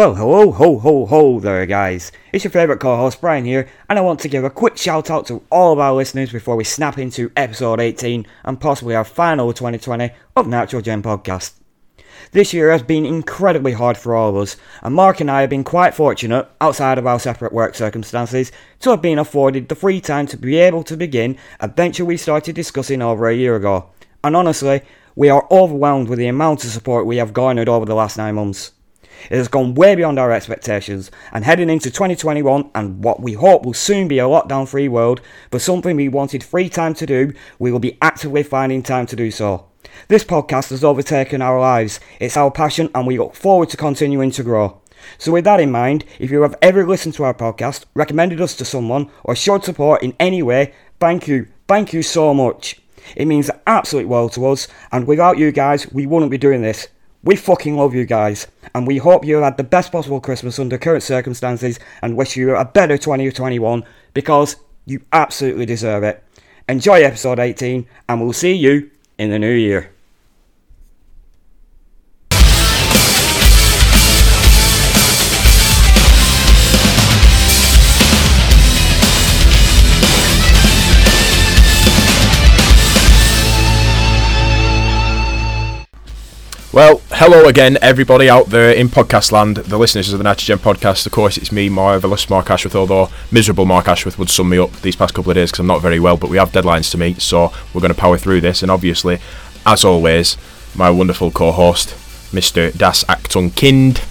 Well, hello, ho, ho, ho there, guys. It's your favourite co host, Brian here, and I want to give a quick shout out to all of our listeners before we snap into episode 18 and possibly our final 2020 of Nitrogen Podcast. This year has been incredibly hard for all of us, and Mark and I have been quite fortunate, outside of our separate work circumstances, to have been afforded the free time to be able to begin a venture we started discussing over a year ago. And honestly, we are overwhelmed with the amount of support we have garnered over the last nine months. It has gone way beyond our expectations, and heading into 2021 and what we hope will soon be a lockdown free world, for something we wanted free time to do, we will be actively finding time to do so. This podcast has overtaken our lives, it's our passion, and we look forward to continuing to grow. So, with that in mind, if you have ever listened to our podcast, recommended us to someone, or showed support in any way, thank you, thank you so much. It means the absolute world to us, and without you guys, we wouldn't be doing this. We fucking love you guys, and we hope you had the best possible Christmas under current circumstances and wish you a better 2021 because you absolutely deserve it. Enjoy episode 18, and we'll see you in the new year. Well, hello again, everybody out there in podcast land, the listeners of the Nitrogen podcast. Of course, it's me, marvelous Mark Ashworth, although miserable Mark Ashworth would sum me up these past couple of days because I'm not very well, but we have deadlines to meet, so we're going to power through this. And obviously, as always, my wonderful co host, Mr. Das Acton Kind,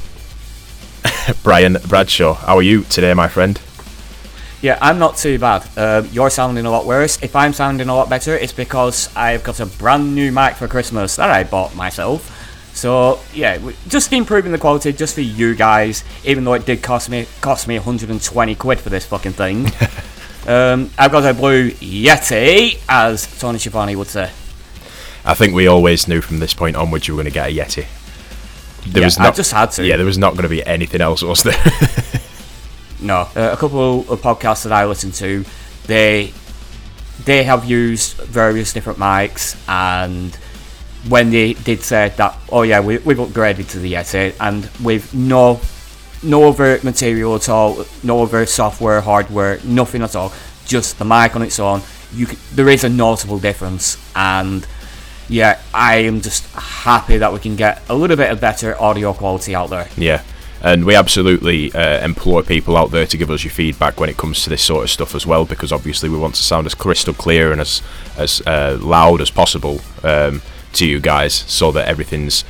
Brian Bradshaw. How are you today, my friend? Yeah, I'm not too bad. Uh, you're sounding a lot worse. If I'm sounding a lot better, it's because I've got a brand new mic for Christmas that I bought myself. So yeah, just improving the quality just for you guys. Even though it did cost me cost me 120 quid for this fucking thing. um, I've got a blue Yeti, as Tony Schiavone would say. I think we always knew from this point onwards you were going to get a Yeti. There yeah, was not, I just had to. Yeah, there was not going to be anything else, was there? no. Uh, a couple of podcasts that I listen to, they they have used various different mics and when they did say that, oh yeah, we, we've upgraded to the Yeti, and with no no other material at all, no other software, hardware, nothing at all, just the mic on its own. You can, there is a notable difference, and yeah, I am just happy that we can get a little bit of better audio quality out there. Yeah. And we absolutely uh, people out there to give us your feedback when it comes to this sort of stuff as well, because obviously we want to sound as crystal clear and as as uh, loud as possible. Um, to you guys so that everything's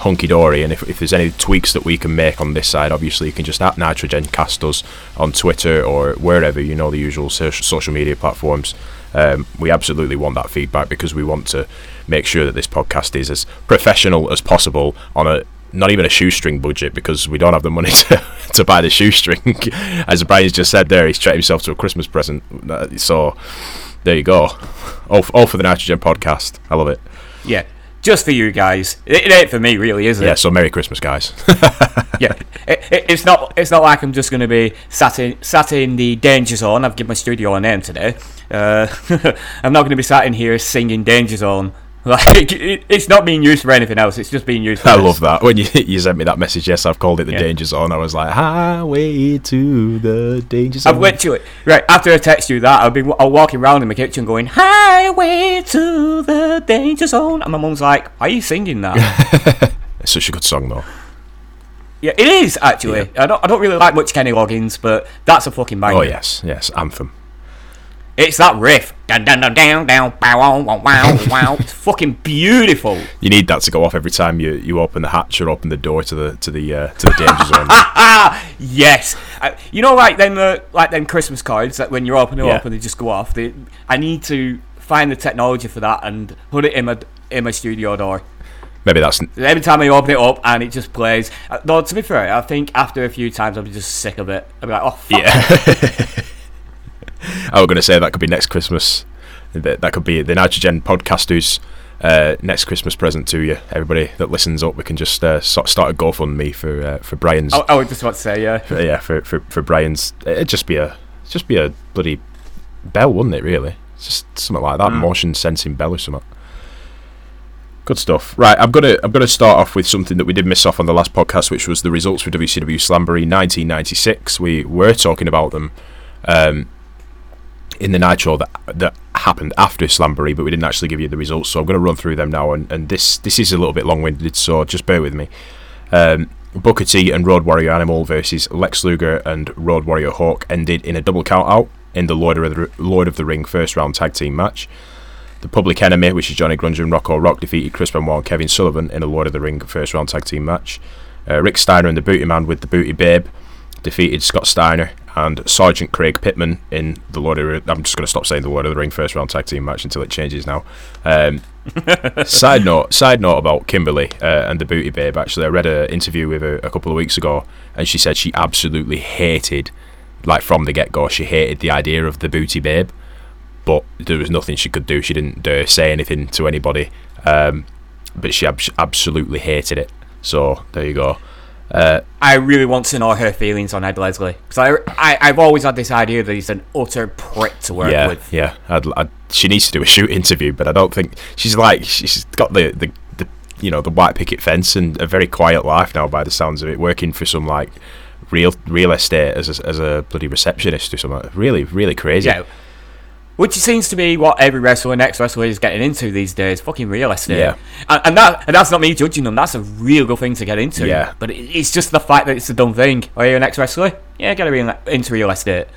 hunky dory. And if, if there's any tweaks that we can make on this side, obviously you can just at Nitrogen cast us on Twitter or wherever you know the usual social media platforms. Um, we absolutely want that feedback because we want to make sure that this podcast is as professional as possible on a not even a shoestring budget because we don't have the money to, to buy the shoestring. As Brian's just said there, he's treated himself to a Christmas present. Uh, so there you go. All, all for the Nitrogen podcast. I love it. Yeah, just for you guys. It, it ain't for me, really, is it? Yeah. So Merry Christmas, guys. yeah, it, it, it's not. It's not like I'm just going to be sat in sat in the danger zone. I've given my studio a name today. Uh, I'm not going to be sat in here singing Danger Zone Like it, it's not being used for anything else. It's just being used. I this. love that when you you sent me that message. Yes, I've called it the yeah. danger zone. I was like, highway to the danger zone. I've went to it right after I text you that. I've been I'll walking around in my kitchen going, highway to the danger zone, and my mum's like, "Are you singing that?" it's such a good song though. Yeah, it is actually. Yeah. I don't I don't really like much Kenny Loggins, but that's a fucking banger. Oh yes, yes, anthem. It's that riff. Down, down, down, down, down, wow, wow, wow, wow. It's fucking beautiful. You need that to go off every time you, you open the hatch or open the door to the to the uh, to the danger zone. yes, uh, you know, like them uh, like them Christmas cards that when you open them yeah. up and they just go off. They, I need to find the technology for that and put it in my in my studio door. Maybe that's every time I open it up and it just plays. Uh, though to be fair, I think after a few times I'll be just sick of it. I'll be like, oh fuck. yeah. I was going to say that could be next Christmas. That that could be the Nitrogen podcasters' uh, next Christmas present to you. Everybody that listens up, we can just uh, start a GoFundMe for uh, for Brian's. I, I was just about to say, yeah, for, yeah, for, for for Brian's. It'd just be a just be a bloody bell, wouldn't it? Really, it's just something like that, mm. motion sensing bell or something. Good stuff. Right, I'm gonna I'm gonna start off with something that we did miss off on the last podcast, which was the results for WCW Slamboree 1996. We were talking about them um, in the Nitro that that happened after Slamboree, but we didn't actually give you the results. So I'm going to run through them now, and, and this this is a little bit long-winded, so just bear with me. Um, Booker T and Road Warrior Animal versus Lex Luger and Road Warrior Hawk ended in a double count out in the Lord of the, Lord of the Ring first round tag team match. The Public Enemy, which is Johnny Grunge and Rocco Rock, defeated Chris Benoit and Kevin Sullivan in a Lord of the Ring first round tag team match. Uh, Rick Steiner and the Booty Man with the Booty Babe defeated Scott Steiner and Sergeant Craig Pittman in the Lord of the I'm just going to stop saying the Lord of the Ring first round tag team match until it changes now. Um, side note, side note about Kimberly uh, and the Booty Babe. Actually, I read an interview with her a couple of weeks ago, and she said she absolutely hated, like from the get go, she hated the idea of the Booty Babe but there was nothing she could do. She didn't dare say anything to anybody, um, but she ab- absolutely hated it. So there you go. Uh, I really want to know her feelings on Ed Leslie because I, I have always had this idea that he's an utter prick to work yeah, with. Yeah, I'd, I'd, she needs to do a shoot interview, but I don't think she's like she's got the, the, the you know the white picket fence and a very quiet life now by the sounds of it, working for some like real real estate as a, as a bloody receptionist or something. Really, really crazy. Yeah. Which seems to be what every wrestler and ex wrestler is getting into these days. Fucking real estate. Yeah. And, and that and that's not me judging them. That's a real good thing to get into. Yeah. But it, it's just the fact that it's a dumb thing. Are you an ex wrestler? Yeah, get real, into real estate.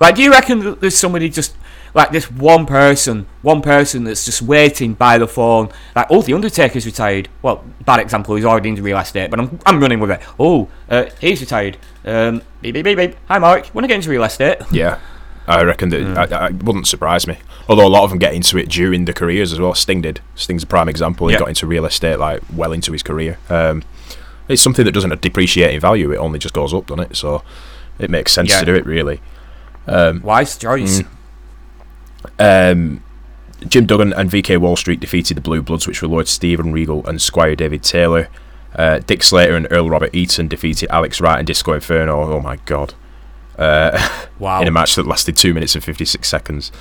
Like, do you reckon that there's somebody just like this one person, one person that's just waiting by the phone? Like, oh, the Undertaker's retired. Well, bad example. He's already into real estate, but I'm, I'm running with it. Oh, uh, he's retired. Um, beep beep beep beep. Hi, Mark. Want to get into real estate? Yeah. I reckon that mm. I, I, wouldn't surprise me. Although a lot of them get into it during the careers as well. Sting did. Sting's a prime example. He got into real estate like well into his career. Um, it's something that doesn't depreciate in value. It only just goes up, doesn't it? So it makes sense yeah. to do it really. Um, Wise choice. Mm, um, Jim Duggan and VK Wall Street defeated the Blue Bloods, which were Lord Steven Regal and Squire David Taylor. Uh, Dick Slater and Earl Robert Eaton defeated Alex Wright and Disco Inferno. Oh my god. Uh, wow. in a match that lasted 2 minutes and 56 seconds.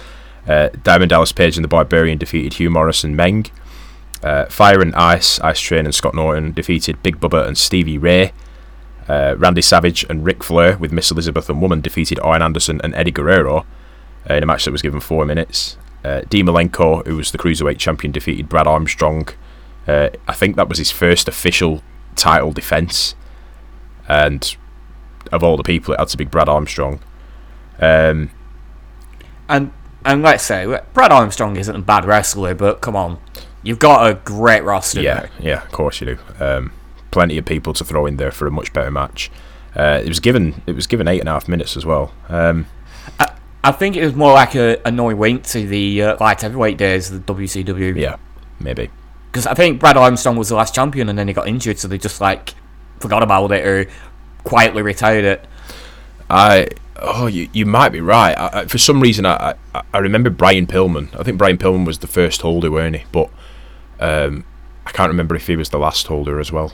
Uh, Diamond Dallas Page and the Barbarian defeated Hugh Morrus and Meng. Uh, Fire and Ice, Ice Train and Scott Norton defeated Big Bubba and Stevie Ray. Uh, Randy Savage and Ric Flair with Miss Elizabeth and Woman defeated Arn Anderson and Eddie Guerrero uh, in a match that was given 4 minutes. Uh, Dean Malenko, who was the Cruiserweight champion, defeated Brad Armstrong. Uh, I think that was his first official title defence. And of all the people, it had to be Brad Armstrong. Um, and and let's say Brad Armstrong isn't a bad wrestler, but come on, you've got a great roster. Yeah, yeah, of course you do. Um, plenty of people to throw in there for a much better match. Uh, it was given it was given eight and a half minutes as well. Um, I, I, think it was more like a, a annoying wink to the uh, light heavyweight days of the WCW. Yeah, maybe. Because I think Brad Armstrong was the last champion, and then he got injured, so they just like forgot about it or quietly retired it. I oh you, you might be right. I, I, for some reason, I, I, I remember Brian Pillman. I think Brian Pillman was the first holder, weren't he? But um, I can't remember if he was the last holder as well.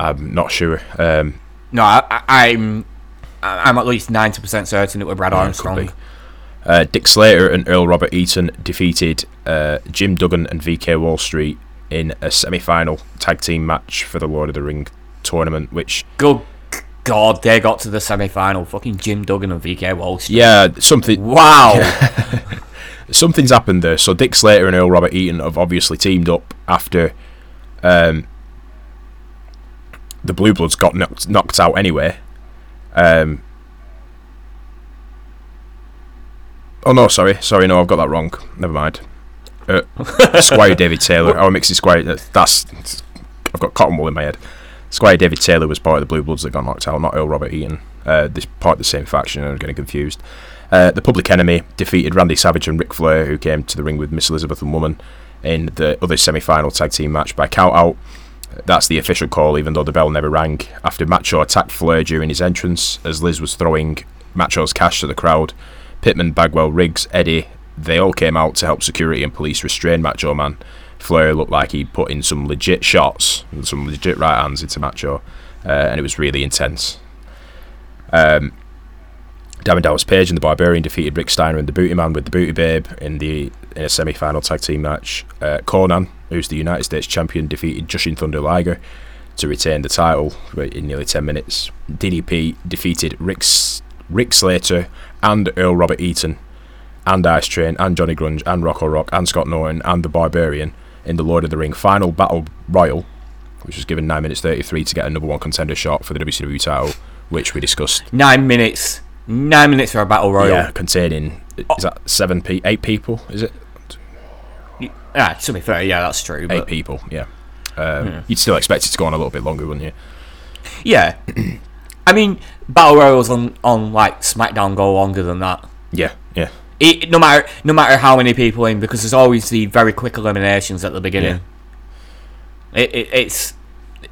I'm not sure. Um, no, I, I'm I'm at least ninety percent certain it was Brad Armstrong. Uh, Dick Slater and Earl Robert Eaton defeated uh, Jim Duggan and VK Wall Street in a semi-final tag team match for the Lord of the Ring tournament, which good God, they got to the semi-final. Fucking Jim Duggan and VK Walsh. Yeah, something. Wow. Something's happened there. So Dick Slater and Earl Robert Eaton have obviously teamed up after um, the Blue Bloods got knocked, knocked out anyway. Um, oh no, sorry, sorry, no, I've got that wrong. Never mind. Uh, Squire David Taylor. Oh, I mixed Squire. That's I've got cotton wool in my head. Squire David Taylor was part of the Blue Bloods that got knocked out, not Earl Robert Eaton. Uh, this part of the same faction, and I'm getting confused. Uh, the Public Enemy defeated Randy Savage and Ric Flair, who came to the ring with Miss Elizabeth and Woman in the other semi-final tag team match by count out. That's the official call, even though the bell never rang. After Macho attacked Flair during his entrance, as Liz was throwing Macho's cash to the crowd, Pittman, Bagwell, Riggs, Eddie, they all came out to help security and police restrain Macho Man. Flair looked like he put in some legit shots, and some legit right hands into Macho, uh, and it was really intense. Um, Diamond Dallas Page and the Barbarian defeated Rick Steiner and the Booty Man with the Booty Babe in the in a semi-final tag team match. Uh, Konnan, who's the United States champion, defeated Jushin Thunder Liger to retain the title in nearly 10 minutes. DDP defeated Rick, Rick Slater and Earl Robert Eaton and Ice Train and Johnny Grunge and Rocco Rock and Scott Norton and the Barbarian in the Lord of the Ring final battle royal, which was given 9 minutes 33 to get a number one contender shot for the WCW title, which we discussed. Nine minutes. Nine minutes for a battle royal. Yeah, containing, is that seven, pe- eight people, is it? Yeah, to be fair, yeah, that's true. Eight people, yeah. Um, yeah. You'd still expect it to go on a little bit longer, wouldn't you? Yeah. I mean, battle royals on, on like SmackDown go longer than that. Yeah. It, no matter no matter how many people in, because there's always the very quick eliminations at the beginning. Yeah. It, it it's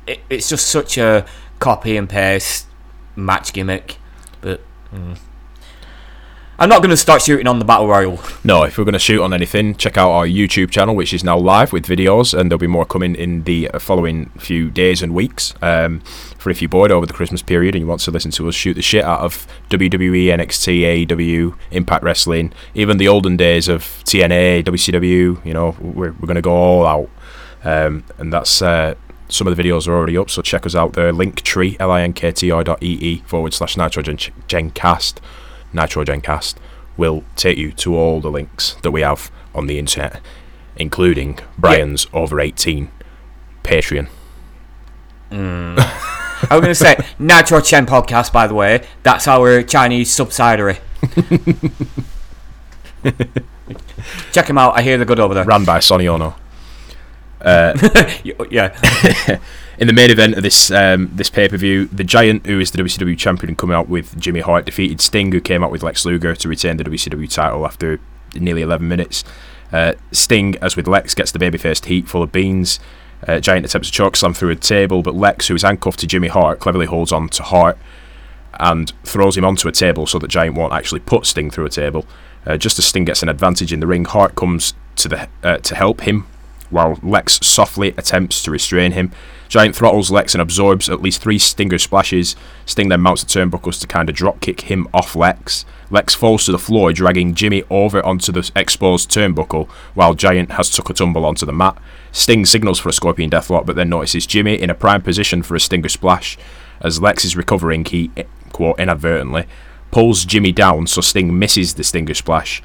it, it's just such a copy and paste match gimmick, but. Mm. I'm not going to start shooting on the battle royal. No, if we're going to shoot on anything, check out our YouTube channel, which is now live with videos, and there'll be more coming in the following few days and weeks. Um, for if you're bored over the Christmas period and you want to listen to us shoot the shit out of WWE, NXT, AEW, Impact Wrestling, even the olden days of TNA, WCW, you know, we're, we're going to go all out. Um, and that's uh, some of the videos are already up, so check us out there. Linktree, E-E forward slash Nitrogen Gencast. Nitrogen Cast will take you to all the links that we have on the internet, including Brian's yeah. over 18 Patreon. Mm. I was going to say, Nitro Chen podcast, by the way, that's our Chinese subsidiary. Check him out. I hear they're good over there. Ran by Sonny Ono. Uh, yeah. In the main event of this um, this pay per view, the Giant, who is the WCW champion, coming out with Jimmy Hart, defeated Sting, who came out with Lex Luger to retain the WCW title after nearly 11 minutes. Uh, Sting, as with Lex, gets the babyface heat full of beans. Uh, Giant attempts to choke slam through a table, but Lex, who is handcuffed to Jimmy Hart, cleverly holds on to Hart and throws him onto a table so that Giant won't actually put Sting through a table. Uh, just as Sting gets an advantage in the ring, Hart comes to the uh, to help him, while Lex softly attempts to restrain him. Giant throttles Lex and absorbs at least three Stinger splashes. Sting then mounts the turnbuckles to kind of drop kick him off Lex. Lex falls to the floor, dragging Jimmy over onto the exposed turnbuckle, while Giant has took a tumble onto the mat. Sting signals for a Scorpion Deathlock, but then notices Jimmy in a prime position for a Stinger splash. As Lex is recovering, he, quote, inadvertently, pulls Jimmy down so Sting misses the Stinger splash.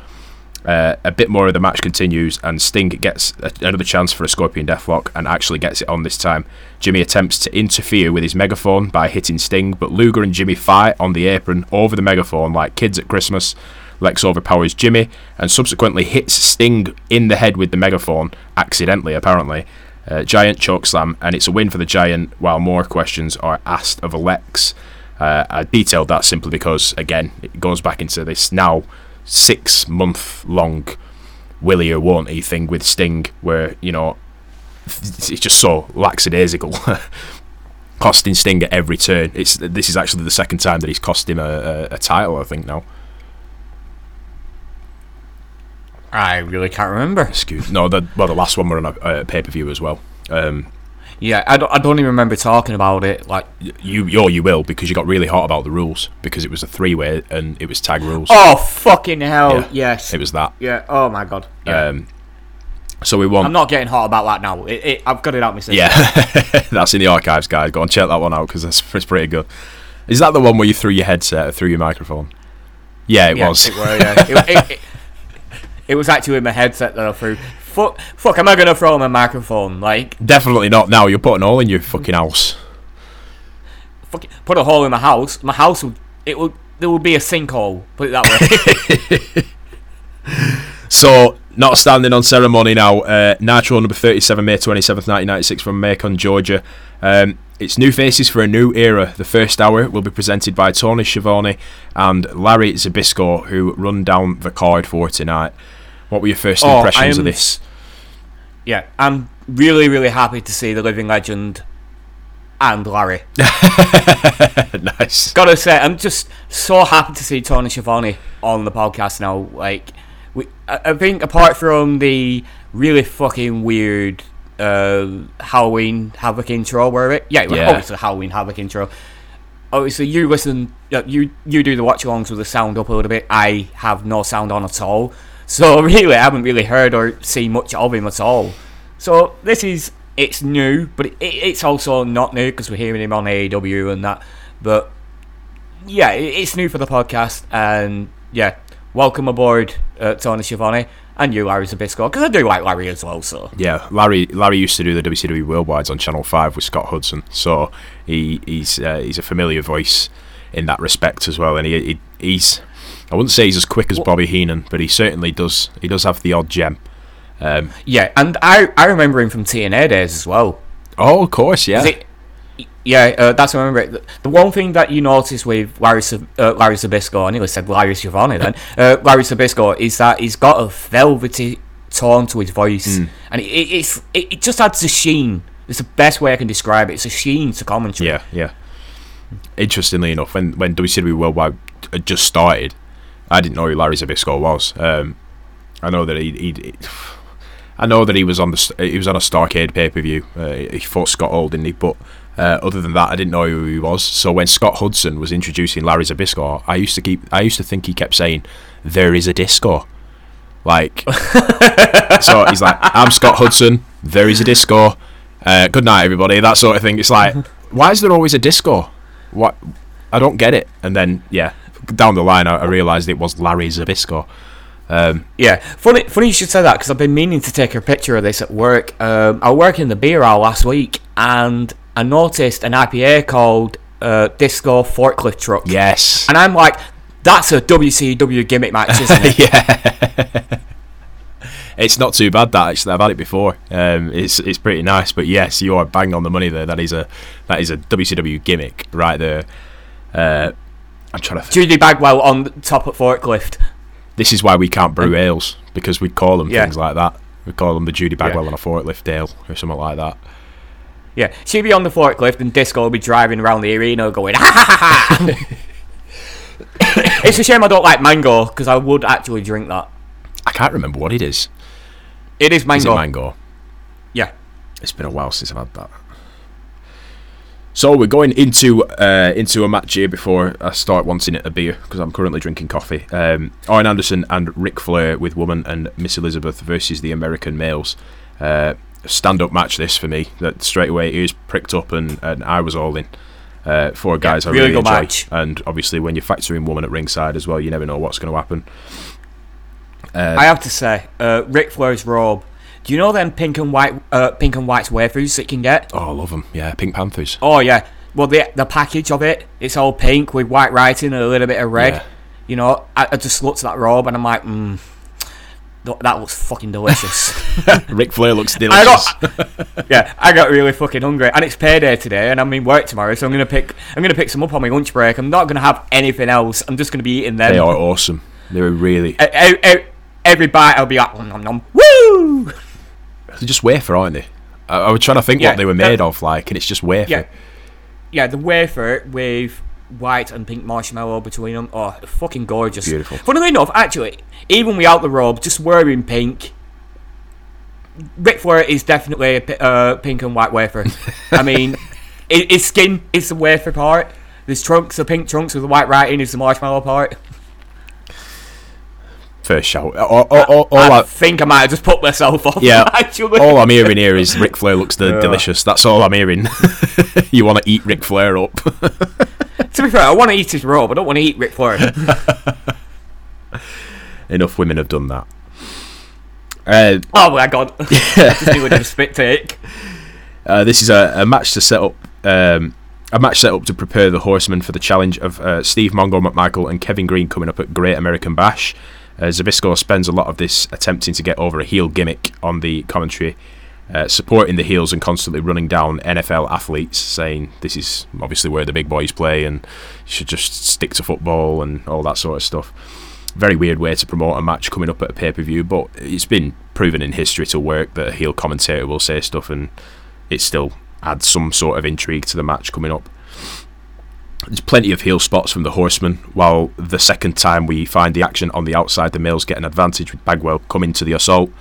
Uh, a bit more of the match continues, and Sting gets a, another chance for a Scorpion Deathlock and actually gets it on this time. Jimmy attempts to interfere with his megaphone by hitting Sting, but Luger and Jimmy fight on the apron over the megaphone like kids at Christmas. Lex overpowers Jimmy and subsequently hits Sting in the head with the megaphone, accidentally apparently. Uh, giant chokeslam, and it's a win for the Giant, while more questions are asked of Lex. Uh, I detailed that simply because, again, it goes back into this now six month long Willie or won't he thing with Sting, where you know it's just so lackadaisical, costing Sting at every turn. It's this is actually the second time that he's cost him a, a, a title, I think now. I really can't remember. Excuse no, the well the last one were on a, a pay per view as well. Um, yeah, I don't, I don't even remember talking about it. Like you, you, you will because you got really hot about the rules because it was a three way and it was tag rules. Oh fucking hell! Yeah, yes, it was that. Yeah. Oh my god. Yeah. Um, so we won. I'm not getting hot about that now. It, it, I've got it out myself. Yeah, that's in the archives, guys. Go and check that one out because that's it's pretty good. Is that the one where you threw your headset through your microphone? Yeah, it yeah, was. It, were, yeah. it, it, was actually in my headset that I threw fuck, fuck, am I gonna throw him a microphone? Like, definitely not now. You're putting a hole in your fucking house. Fuck, put a hole in my house. My house would, it would, there would be a sinkhole. Put it that way. so, not standing on ceremony now. Uh, Nitro number 37, May 27th, 1996, from Macon, Georgia. Um, it's new faces for a new era. The first hour will be presented by Tony Schiavone and Larry Zbyszko, who run down the card for tonight. What were your first oh, impressions of this? Yeah, I'm really, really happy to see the living legend and Larry. nice. Gotta say, I'm just so happy to see Tony Schiavone on the podcast now. Like, we, I think apart from the really fucking weird uh, Halloween Havoc intro, where it, yeah, yeah. obviously Halloween Havoc intro. Obviously, you listen, you you do the watch alongs with the sound up a little bit. I have no sound on at all. So really, I haven't really heard or seen much of him at all. So this is it's new, but it, it's also not new because we're hearing him on AEW and that. But yeah, it's new for the podcast, and yeah, welcome aboard, uh, Tony Schiavone, and you, Larry Zbyszko, because I do like Larry as well. So yeah, Larry Larry used to do the WCW Worldwides on Channel Five with Scott Hudson, so he he's uh, he's a familiar voice in that respect as well, and he, he he's I wouldn't say he's as quick as Bobby Heenan, but he certainly does he does have the odd gem. Um, yeah, and I I remember him from TNA days as well. Oh, of course, yeah. It, yeah, uh, that's what I remember. The one thing that you notice with Larry, uh, Larry Zbyszko, I nearly said Larry Giovanni then, uh, Larry Zbyszko, is that he's got a velvety tone to his voice. Mm. And it, it's, it, it, just adds a sheen. It's the best way I can describe it. It's a sheen to commentary. Yeah, yeah. Interestingly enough, when, when WCW Worldwide had just started, I didn't know who Larry Zbyszko was. Um, I know that he, he, I know that he was on the he was on a Starcade pay per view. Uh, he fought Scott Hall, didn't he? But uh, other than that, I didn't know who he was. So when Scott Hudson was introducing Larry Zbyszko, I used to keep I used to think he kept saying, "There is a disco." Like, so he's like, "I'm Scott Hudson. There is a disco. Uh, good night, everybody." That sort of thing. It's like, why is there always a disco? What? I don't get it. And then yeah, down the line, I, I realised it was Larry Zbyszko. Um, yeah, funny, funny you should say that because I've been meaning to take a picture of this at work. Um, I worked in the beer hall last week, and I noticed an IPA called uh, Disco Forklift Truck. Yes, and I'm like, that's a WCW gimmick match, isn't it? yeah. it's not too bad that actually. I've had it before. Um, it's it's pretty nice, but yes, you are bang on the money there. That is a that is a WCW gimmick right there. Uh, I'm trying to. Th- Judy Bagwell on top of forklift. This is why we can't brew um, ales because we call them yeah. things like that. We call them the Judy Bagwell yeah. on a forklift ale or something like that. Yeah, she'd be on the forklift and Disco would be driving around the arena going, ha ha ha ha. it's a shame I don't like mango because I would actually drink that. I can't remember what it is. It is mango. Is it mango? Yeah. It's been a while since I've had that. So we're going into uh, into a match here before I start wanting it a beer because I'm currently drinking coffee. Um, Arn Anderson and Ric Flair with Woman and Miss Elizabeth versus the American males. Uh, stand up match this for me. That straight away ears pricked up and, and I was all in. Uh, four guys yeah, I really, really enjoy, match. and obviously when you factor in Woman at ringside as well, you never know what's going to happen. Uh, I have to say, uh, Ric Flair's robe do you know them pink and white, uh, pink and white wafers that you can get? Oh, I love them. Yeah, Pink Panthers. Oh yeah. Well, the the package of it, it's all pink with white writing and a little bit of red. Yeah. You know, I, I, just looked at that robe and I'm like, mm, that looks fucking delicious. Ric Flair looks delicious. I got, yeah, I got really fucking hungry, and it's payday today, and I'm in work tomorrow, so I'm gonna pick. I'm gonna pick some up on my lunch break. I'm not gonna have anything else. I'm just gonna be eating them. They are awesome. They're really. Every, every bite, I'll be like, nom nom. Woo! They're just wafer, aren't they? I, I was trying to think yeah, what they were made of, like, and it's just wafer. Yeah, yeah, the wafer with white and pink marshmallow between them. Oh, fucking gorgeous. Beautiful. Funnily enough, actually, even without the robe, just wearing pink, Ric Flair is definitely a uh, pink and white wafer. I mean, his skin is the wafer part. His trunks are pink trunks with the white writing is the marshmallow part first shout. All, all, all, all I, I, think I might have just put myself off. Yeah, actually. all I'm hearing here is Ric Flair looks the, yeah. delicious. That's all I'm hearing. you want to eat Ric Flair up? to be fair, I want to eat his robe. I don't want to eat Ric Flair. Enough women have done that. Uh, oh my god! Yeah. just doing a spit take. Uh, this is a, a, match to set up. Um, a match set up to prepare the Horsemen for the challenge of uh, Steve Mongo McMichael and Kevin Greene coming up at Great American Bash. Uh, Zbyszko spends a lot of this attempting to get over a heel gimmick on the commentary, uh, supporting the heels and constantly running down NFL athletes, saying this is obviously where the big boys play and should just stick to football and all that sort of stuff. Very weird way to promote a match coming up at a pay per view, but it's been proven in history to work that a heel commentator will say stuff and it still adds some sort of intrigue to the match coming up. There's plenty of heel spots from the Horsemen, while the second time we find the action on the outside, the males get an advantage with Bagwell coming to the assault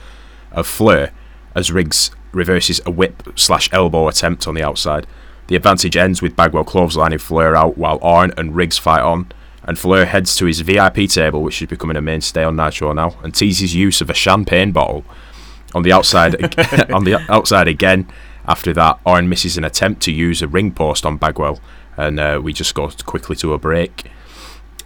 of Flair as Riggs reverses a whip slash elbow attempt on the outside. The advantage ends with Bagwell clotheslining Flair out while Arn and Riggs fight on. and Flair heads to his VIP table, which is becoming a mainstay on Nitro now, and teases use of a champagne bottle. On the outside, on the outside again. After that, Arn misses an attempt to use a ring post on Bagwell, and uh, we just go quickly to a break.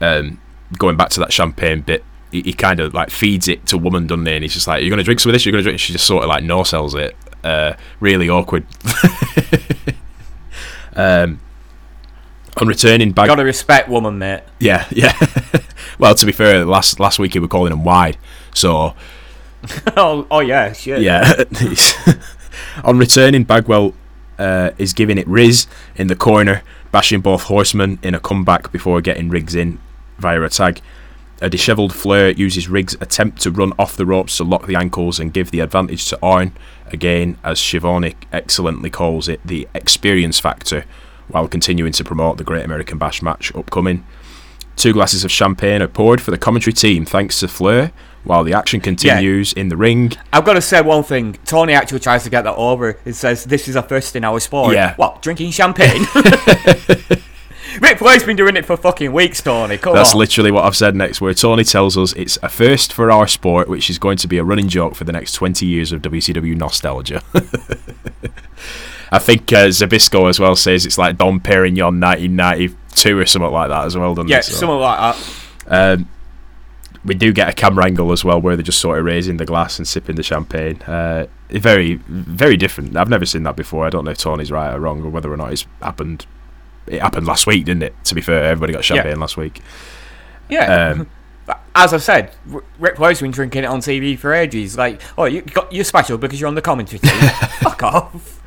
Um, going back to that champagne bit, he, he kind of like feeds it to woman, doesn't he? And he's just like, "You're gonna drink some of this. You're gonna drink." She just sort of like no sells it. Uh, really awkward. um, on returning back, Gotta respect woman, mate. yeah, yeah. well, to be fair, last last week we were calling him wide, so oh, oh yeah, shit. yeah. on returning, Bagwell uh, is giving it Riz in the corner, bashing both horsemen in a comeback before getting Riggs in via a tag. A dishevelled Flair uses Riggs' attempt to run off the ropes to lock the ankles and give the advantage to Arn, again, as Schiavone excellently calls it, the experience factor, while continuing to promote the Great American Bash match upcoming. Two glasses of champagne are poured for the commentary team thanks to Flair, while the action continues in the ring. I've got to say one thing. Tony actually tries to get that over. He says, This is a first in our sport. Yeah. What, drinking champagne? Ric Flair's been doing it for fucking weeks, Tony. Come That's on. literally what I've said next, where Tony tells us it's a first for our sport, which is going to be a running joke for the next 20 years of WCW nostalgia. I think uh, Zbyszko as well says it's like Dom Perignon 1992 or something like that as well, doesn't yeah, it? So, something like that. um, we do get a camera angle as well where they're just sort of raising the glass and sipping the champagne. Uh, very, very different. I've never seen that before. I don't know if Tony's right or wrong or whether or not it's happened. It happened last week, didn't it? To be fair, everybody got champagne last week. Yeah. Um, As I've said, Ric Flair's been drinking it on TV for ages. Like, oh, you got, you're special because you're on the commentary team. Fuck off.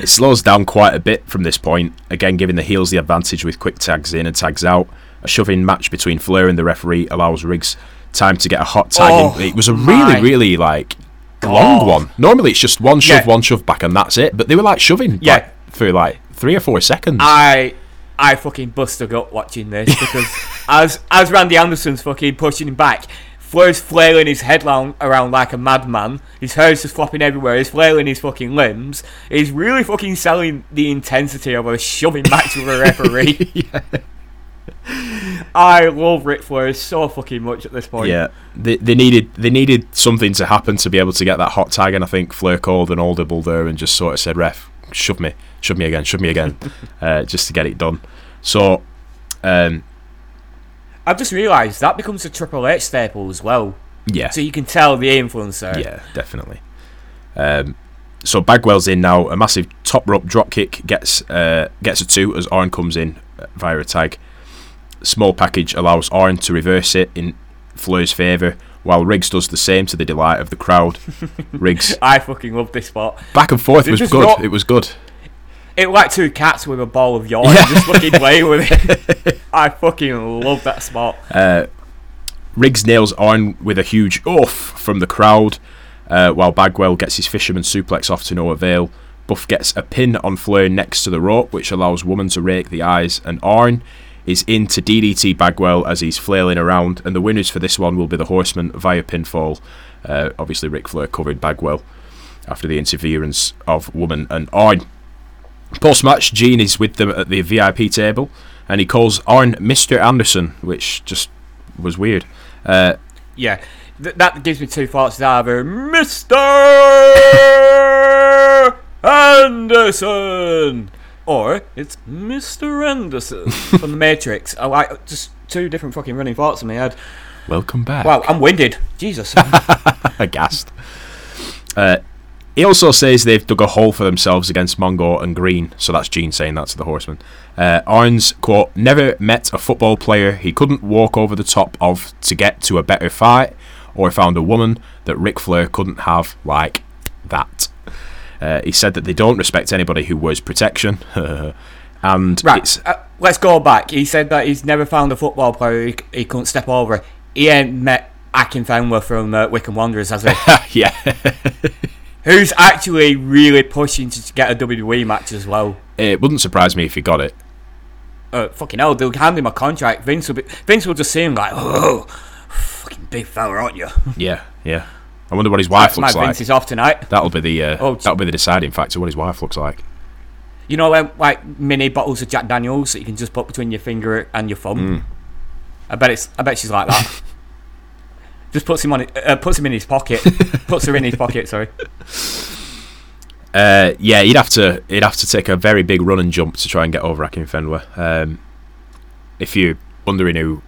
It slows down quite a bit from this point, again giving the heels the advantage with quick tags in and tags out. A shoving match between Flair and the referee allows Riggs time to get a hot tag Oh, in. It was a really, really like long one. Normally it's just one shove, Yeah. one shove back, and that's it. But they were like shoving Yeah. like, for like three or four seconds. I I fucking bust a gut watching this because as as Randy Anderson's fucking pushing him back, Flair's flailing his head around, around like a madman. His hair's just flopping everywhere. He's flailing his fucking limbs. He's really fucking selling the intensity of a shoving match with a referee. I love Ric Flair so fucking much at this point. yeah, they, they needed they needed something to happen to be able to get that hot tag, and I think Flair called an audible there and just sort of said, "Ref, shove me, shove me again, shove me again," uh, just to get it done. So, um, I've just realised that becomes a Triple H staple as well. yeah, So you can tell the influencer. Yeah, definitely. Um, so Bagwell's in now. A massive top rope drop kick gets uh, gets a two as Arn comes in via a tag. Small package allows Arn to reverse it in Flair's favour, while Riggs does the same to the delight of the crowd. Riggs I fucking love this spot. back and forth was good. got- It was good. It was like two cats with a ball of yarn just fucking playing with it. I fucking love that spot. Riggs nails Arn with a huge oof from the crowd, uh, while Bagwell gets his fisherman suplex off to no avail. Buff gets a pin on Flair next to the rope, which allows Woman to rake the eyes, and Arn is into DDT Bagwell as he's flailing around, and the winners for this one will be the Horsemen via pinfall. Uh, obviously, Ric Flair covered Bagwell after the interference of Woman and Arn. Post match, Gene is with them at the VIP table, and he calls Arn Mr. Anderson, which just was weird. Uh, Yeah, th- that gives me two thoughts. It's either Mr. Anderson or it's Mr. Anderson from the Matrix. Oh, I just two different fucking running thoughts in my head. welcome back. Wow, I'm winded. Jesus. aghast. Uh, he also says they've dug a hole for themselves against Mongo and Greene, so that's Gene saying that to the horseman. Uh, Arns, quote, never met a football player he couldn't walk over the top of to get to a better fight, or found a woman that Ric Flair couldn't have like that. Uh, he said that they don't respect anybody who wears protection, and right, it's uh, let's go back. He said that he's never found a football player he, he couldn't step over. He ain't met Akinfenwa from uh, Wycombe Wanderers, has he? yeah. Who's actually really pushing to get a WWE match as well. it wouldn't surprise me if he got it. uh, fucking hell, they'll hand him a contract. Vince will be, Vince will just see him like, oh, fucking big fella, aren't you? Yeah, yeah. I wonder what his wife looks like. Vince is off tonight. That'll be the uh, Oh, that'll be the deciding factor. What his wife looks like. You know, um, like mini bottles of Jack Daniels that you can just put between your finger and your thumb. I bet it's. I bet she's like that. Just puts him on. Uh, puts him in his pocket. puts her in his pocket. Sorry. Uh, yeah, he'd have to he'd have to take a very big run and jump to try and get over Akinfenwa. Um, if you're wondering who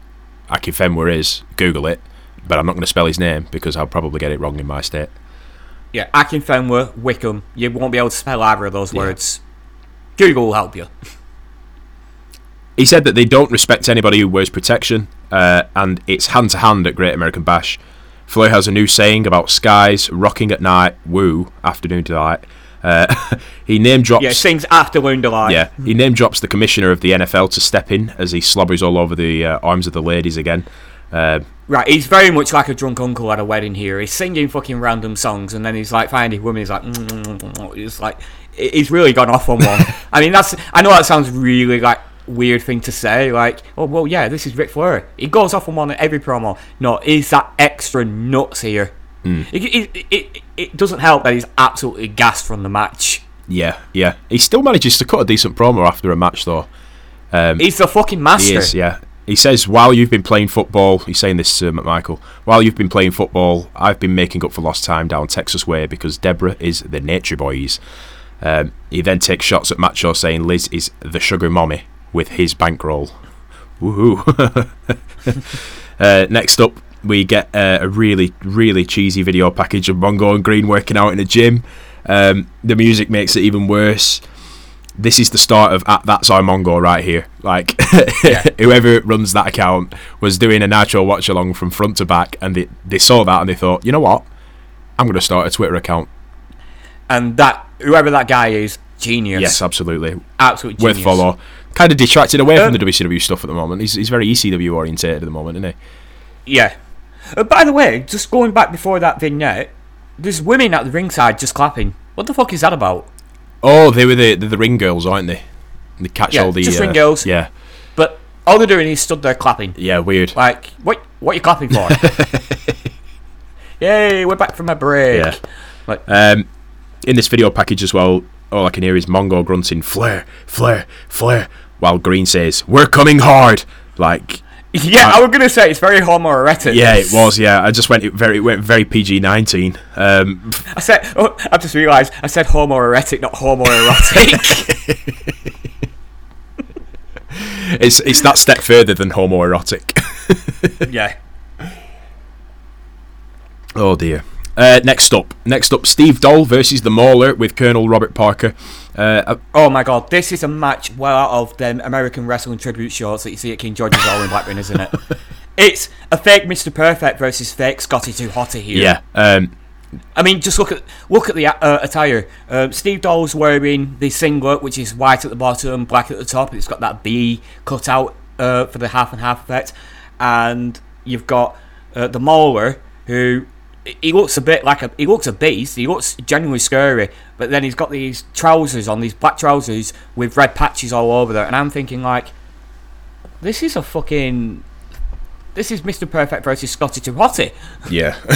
Akinfenwa is, Google it. But I'm not going to spell his name because I'll probably get it wrong in my state. Yeah, Akin Fenwer, Wycombe. You won't be able to spell either of those Yeah. words. Google will help you. He said that they don't respect anybody who wears protection, uh, and it's hand to hand at Great American Bash. Floyd has a new saying about skies rocking at night, woo, afternoon delight. Uh, he name drops. Yeah, sings Afternoon Delight. Yeah, he name drops the commissioner of the NFL to step in as he slobbers all over the uh, arms of the ladies again. Uh, Right, he's very much like a drunk uncle at a wedding here. He's singing fucking random songs, and then he's like finding women. He's like, mm, mm, mm, mm. he's like, he's really gone off on one. I mean, that's. I know that sounds really like weird thing to say. Like, oh well, yeah, this is Ric Flair. He goes off on one at every promo. No, he's that extra nuts here. It, it, it, it doesn't help that he's absolutely gassed from the match. yeah, yeah. He still manages to cut a decent promo after a match, though. He's the fucking master. He is, yeah. He says, while you've been playing football, he's saying this to McMichael, while you've been playing football, I've been making up for lost time down Texas way because Debra is the nature boys. Um, he then takes shots at Macho saying Liz is the sugar mommy with his bankroll. Woohoo. uh, next up, we get uh, a really, really cheesy video package of Mongo and Greene working out in a gym. Um, the music makes it even worse this is the start of at that's our Mongo right here. Like whoever runs that account was doing a natural watch along from front to back, and they they saw that and they thought, you know what, I'm going to start a Twitter account. And that whoever that guy is, genius. Yes, absolutely, absolute worth follow. Kind of detracted away Um, from the WCW stuff at the moment. He's he's very ECW orientated at the moment, isn't he? Yeah. Uh, by the way, just going back before that vignette, there's women at the ringside just clapping. What the fuck is that about? Oh, they were the the, the ring girls, aren't they? They catch Yeah, all the just uh, ring girls. Yeah, But all they're doing is stood there clapping. yeah, weird. Like, what? What are you clapping for? Yay, we're back from a break. Yeah. Like, Um, in this video package as well, all I can hear is Mongo grunting, flare, flare, flare, while Greene says, we're coming hard. Like, yeah, I was gonna say it's very homoerotic. yeah, it was, yeah. I just went it very, it went very PG 19. Um, I said, oh, I just realised I said homoerotic, not homoerotic. it's, it's that step further than homoerotic. yeah. oh dear. Uh, next up, next up, Steve Doll versus the Mauler with Colonel Robert Parker. Uh, Oh my god, this is a match well out of them American wrestling tribute shorts that you see at King George's Hall in Blackburn, isn't it? It's a fake Mr. Perfect versus fake Scotty 2 Hotty here. yeah, um, I mean, just look at look at the uh, attire. Um, Steve Doll's wearing the singlet, which is white at the bottom, black at the top. It's got that B cut out uh, for the half and half effect, and you've got uh, the Mauler, who he looks a bit like a he looks a beast. He looks genuinely scary, but then he's got these trousers on, these black trousers with red patches all over there, and I'm thinking like, this is a fucking. This is Mr. Perfect versus Scotty Hottie yeah.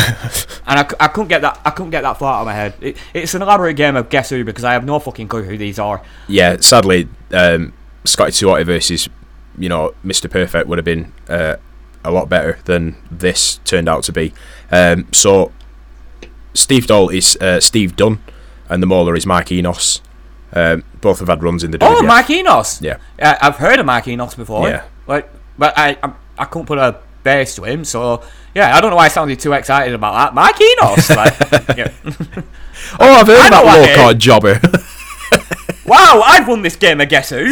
and I, I couldn't get that I couldn't get that far out of my head. It, it's an elaborate game of guess who because I have no fucking clue who these are. yeah, sadly, um, Scotty 2 Hotty versus, you know, Mr. Perfect would have been uh, a lot better than this turned out to be. Um, so, Steve Doll is uh, Steve Dunn, and the Mauler is Mike Enos. Um, both have had runs in the Oh, Mike Enos. Yeah. I, I've heard of Mike Enos before. Yeah. Like, but I I, I couldn't put a base to him, so yeah, I don't know why I sounded too excited about that. Mike Enos. like, yeah. Oh, I've heard I about low card jobber. Wow, I've won this game of guess who.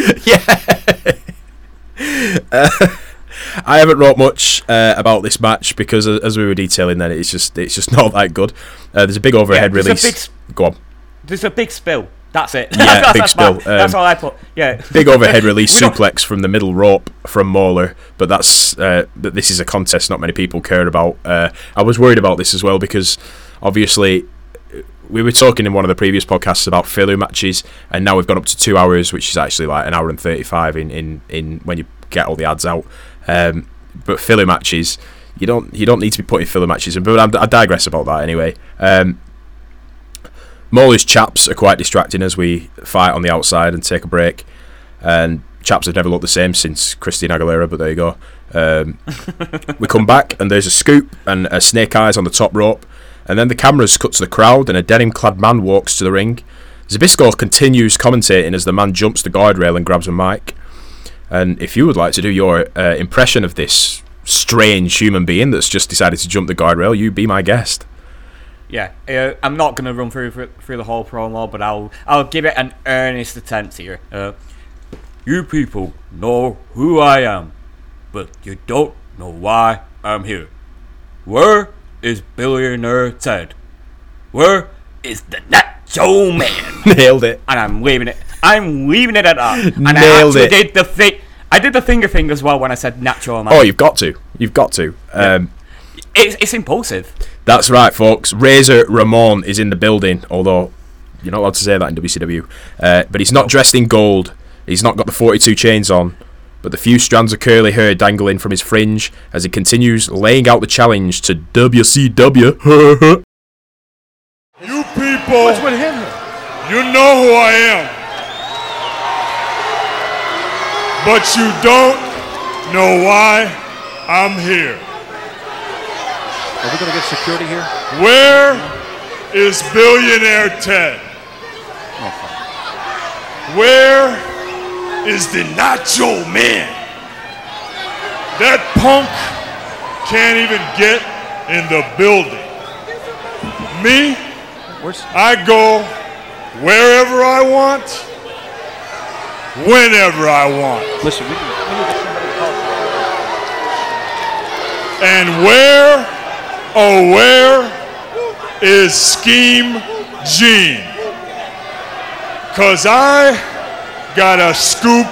I haven't wrote much uh, about this match because, uh, as we were detailing, then it's just it's just not that good. Uh, there's a big overhead a release. big Go on. There's a big spill. That's it. Yeah, that's, big that's spill. my- that's Um, all I put. Yeah. big overhead release suplex from the middle rope from Mauler, but that's uh, this is a contest not many people care about. Uh, I was worried about this as well because obviously we were talking in one of the previous podcasts about filler matches, and now we've gone up to two hours, which is actually like an hour and thirty-five in in, in when you get all the ads out. Um, but filler matches, you don't you don't need to be putting filler matches in. But I'm, I digress about that anyway. Um, Mauler's chaps are quite distracting as we fight on the outside and take a break. And chaps have never looked the same since Christina Aguilera, but there you go. Um, we come back and there's a scoop and a snake eyes on the top rope, and then the cameras cut to the crowd and a denim-clad man walks to the ring. Zbyszko continues commentating as the man jumps the guardrail and grabs a mic. And if you would like to do your uh, impression of this strange human being that's just decided to jump the guardrail, you be my guest. Yeah, uh, I'm not gonna run through through the whole promo, but I'll I'll give it an earnest attempt here. Uh, you people know who I am, but you don't know why I'm here. Where is billionaire Ted? Where is the Nacho Man? Nailed it. And I'm leaving it. I'm leaving it at that. And Nailed I actually it. did the thing. I did the finger thing as well when I said Nacho Man. Oh, you've got to. You've got to. Um, it's, it's impulsive. That's right, folks. Razor Ramon is in the building, although you're not allowed to say that in WCW. Uh, but he's not dressed in gold. He's not got the 42 chains on. But the few strands of curly hair dangling from his fringe as he continues laying out the challenge to WCW. You people, What's with him? you know who I am. But you don't know why I'm here. Are we gonna get security here? Where is billionaire Ted? Oh, Where is the Nacho Man? That punk can't even get in the building. Me, I go wherever I want, whenever I want. listen? We, can, we need to get somebody to. And where, oh where is Scheme Gene? Cause I got a scoop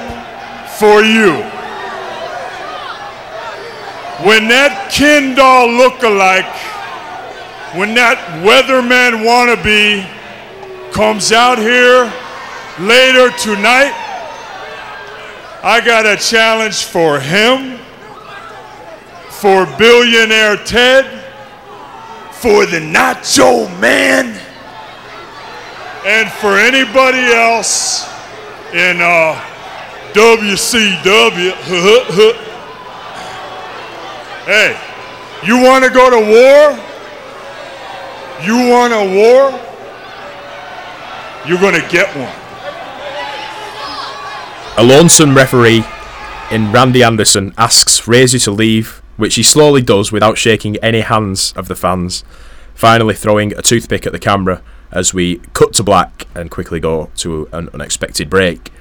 for you. When that Ken doll look-alike, when that weatherman wannabe comes out here later tonight, I got a challenge for him for billionaire Ted, for the Nacho Man, and for anybody else in uh, WCW. hey, you want to go to war? You want a war? You're going to get one. A lonesome referee in Randy Anderson asks Razor to leave, which he slowly does without shaking any hands of the fans, finally throwing a toothpick at the camera as we cut to black and quickly go to an unexpected break.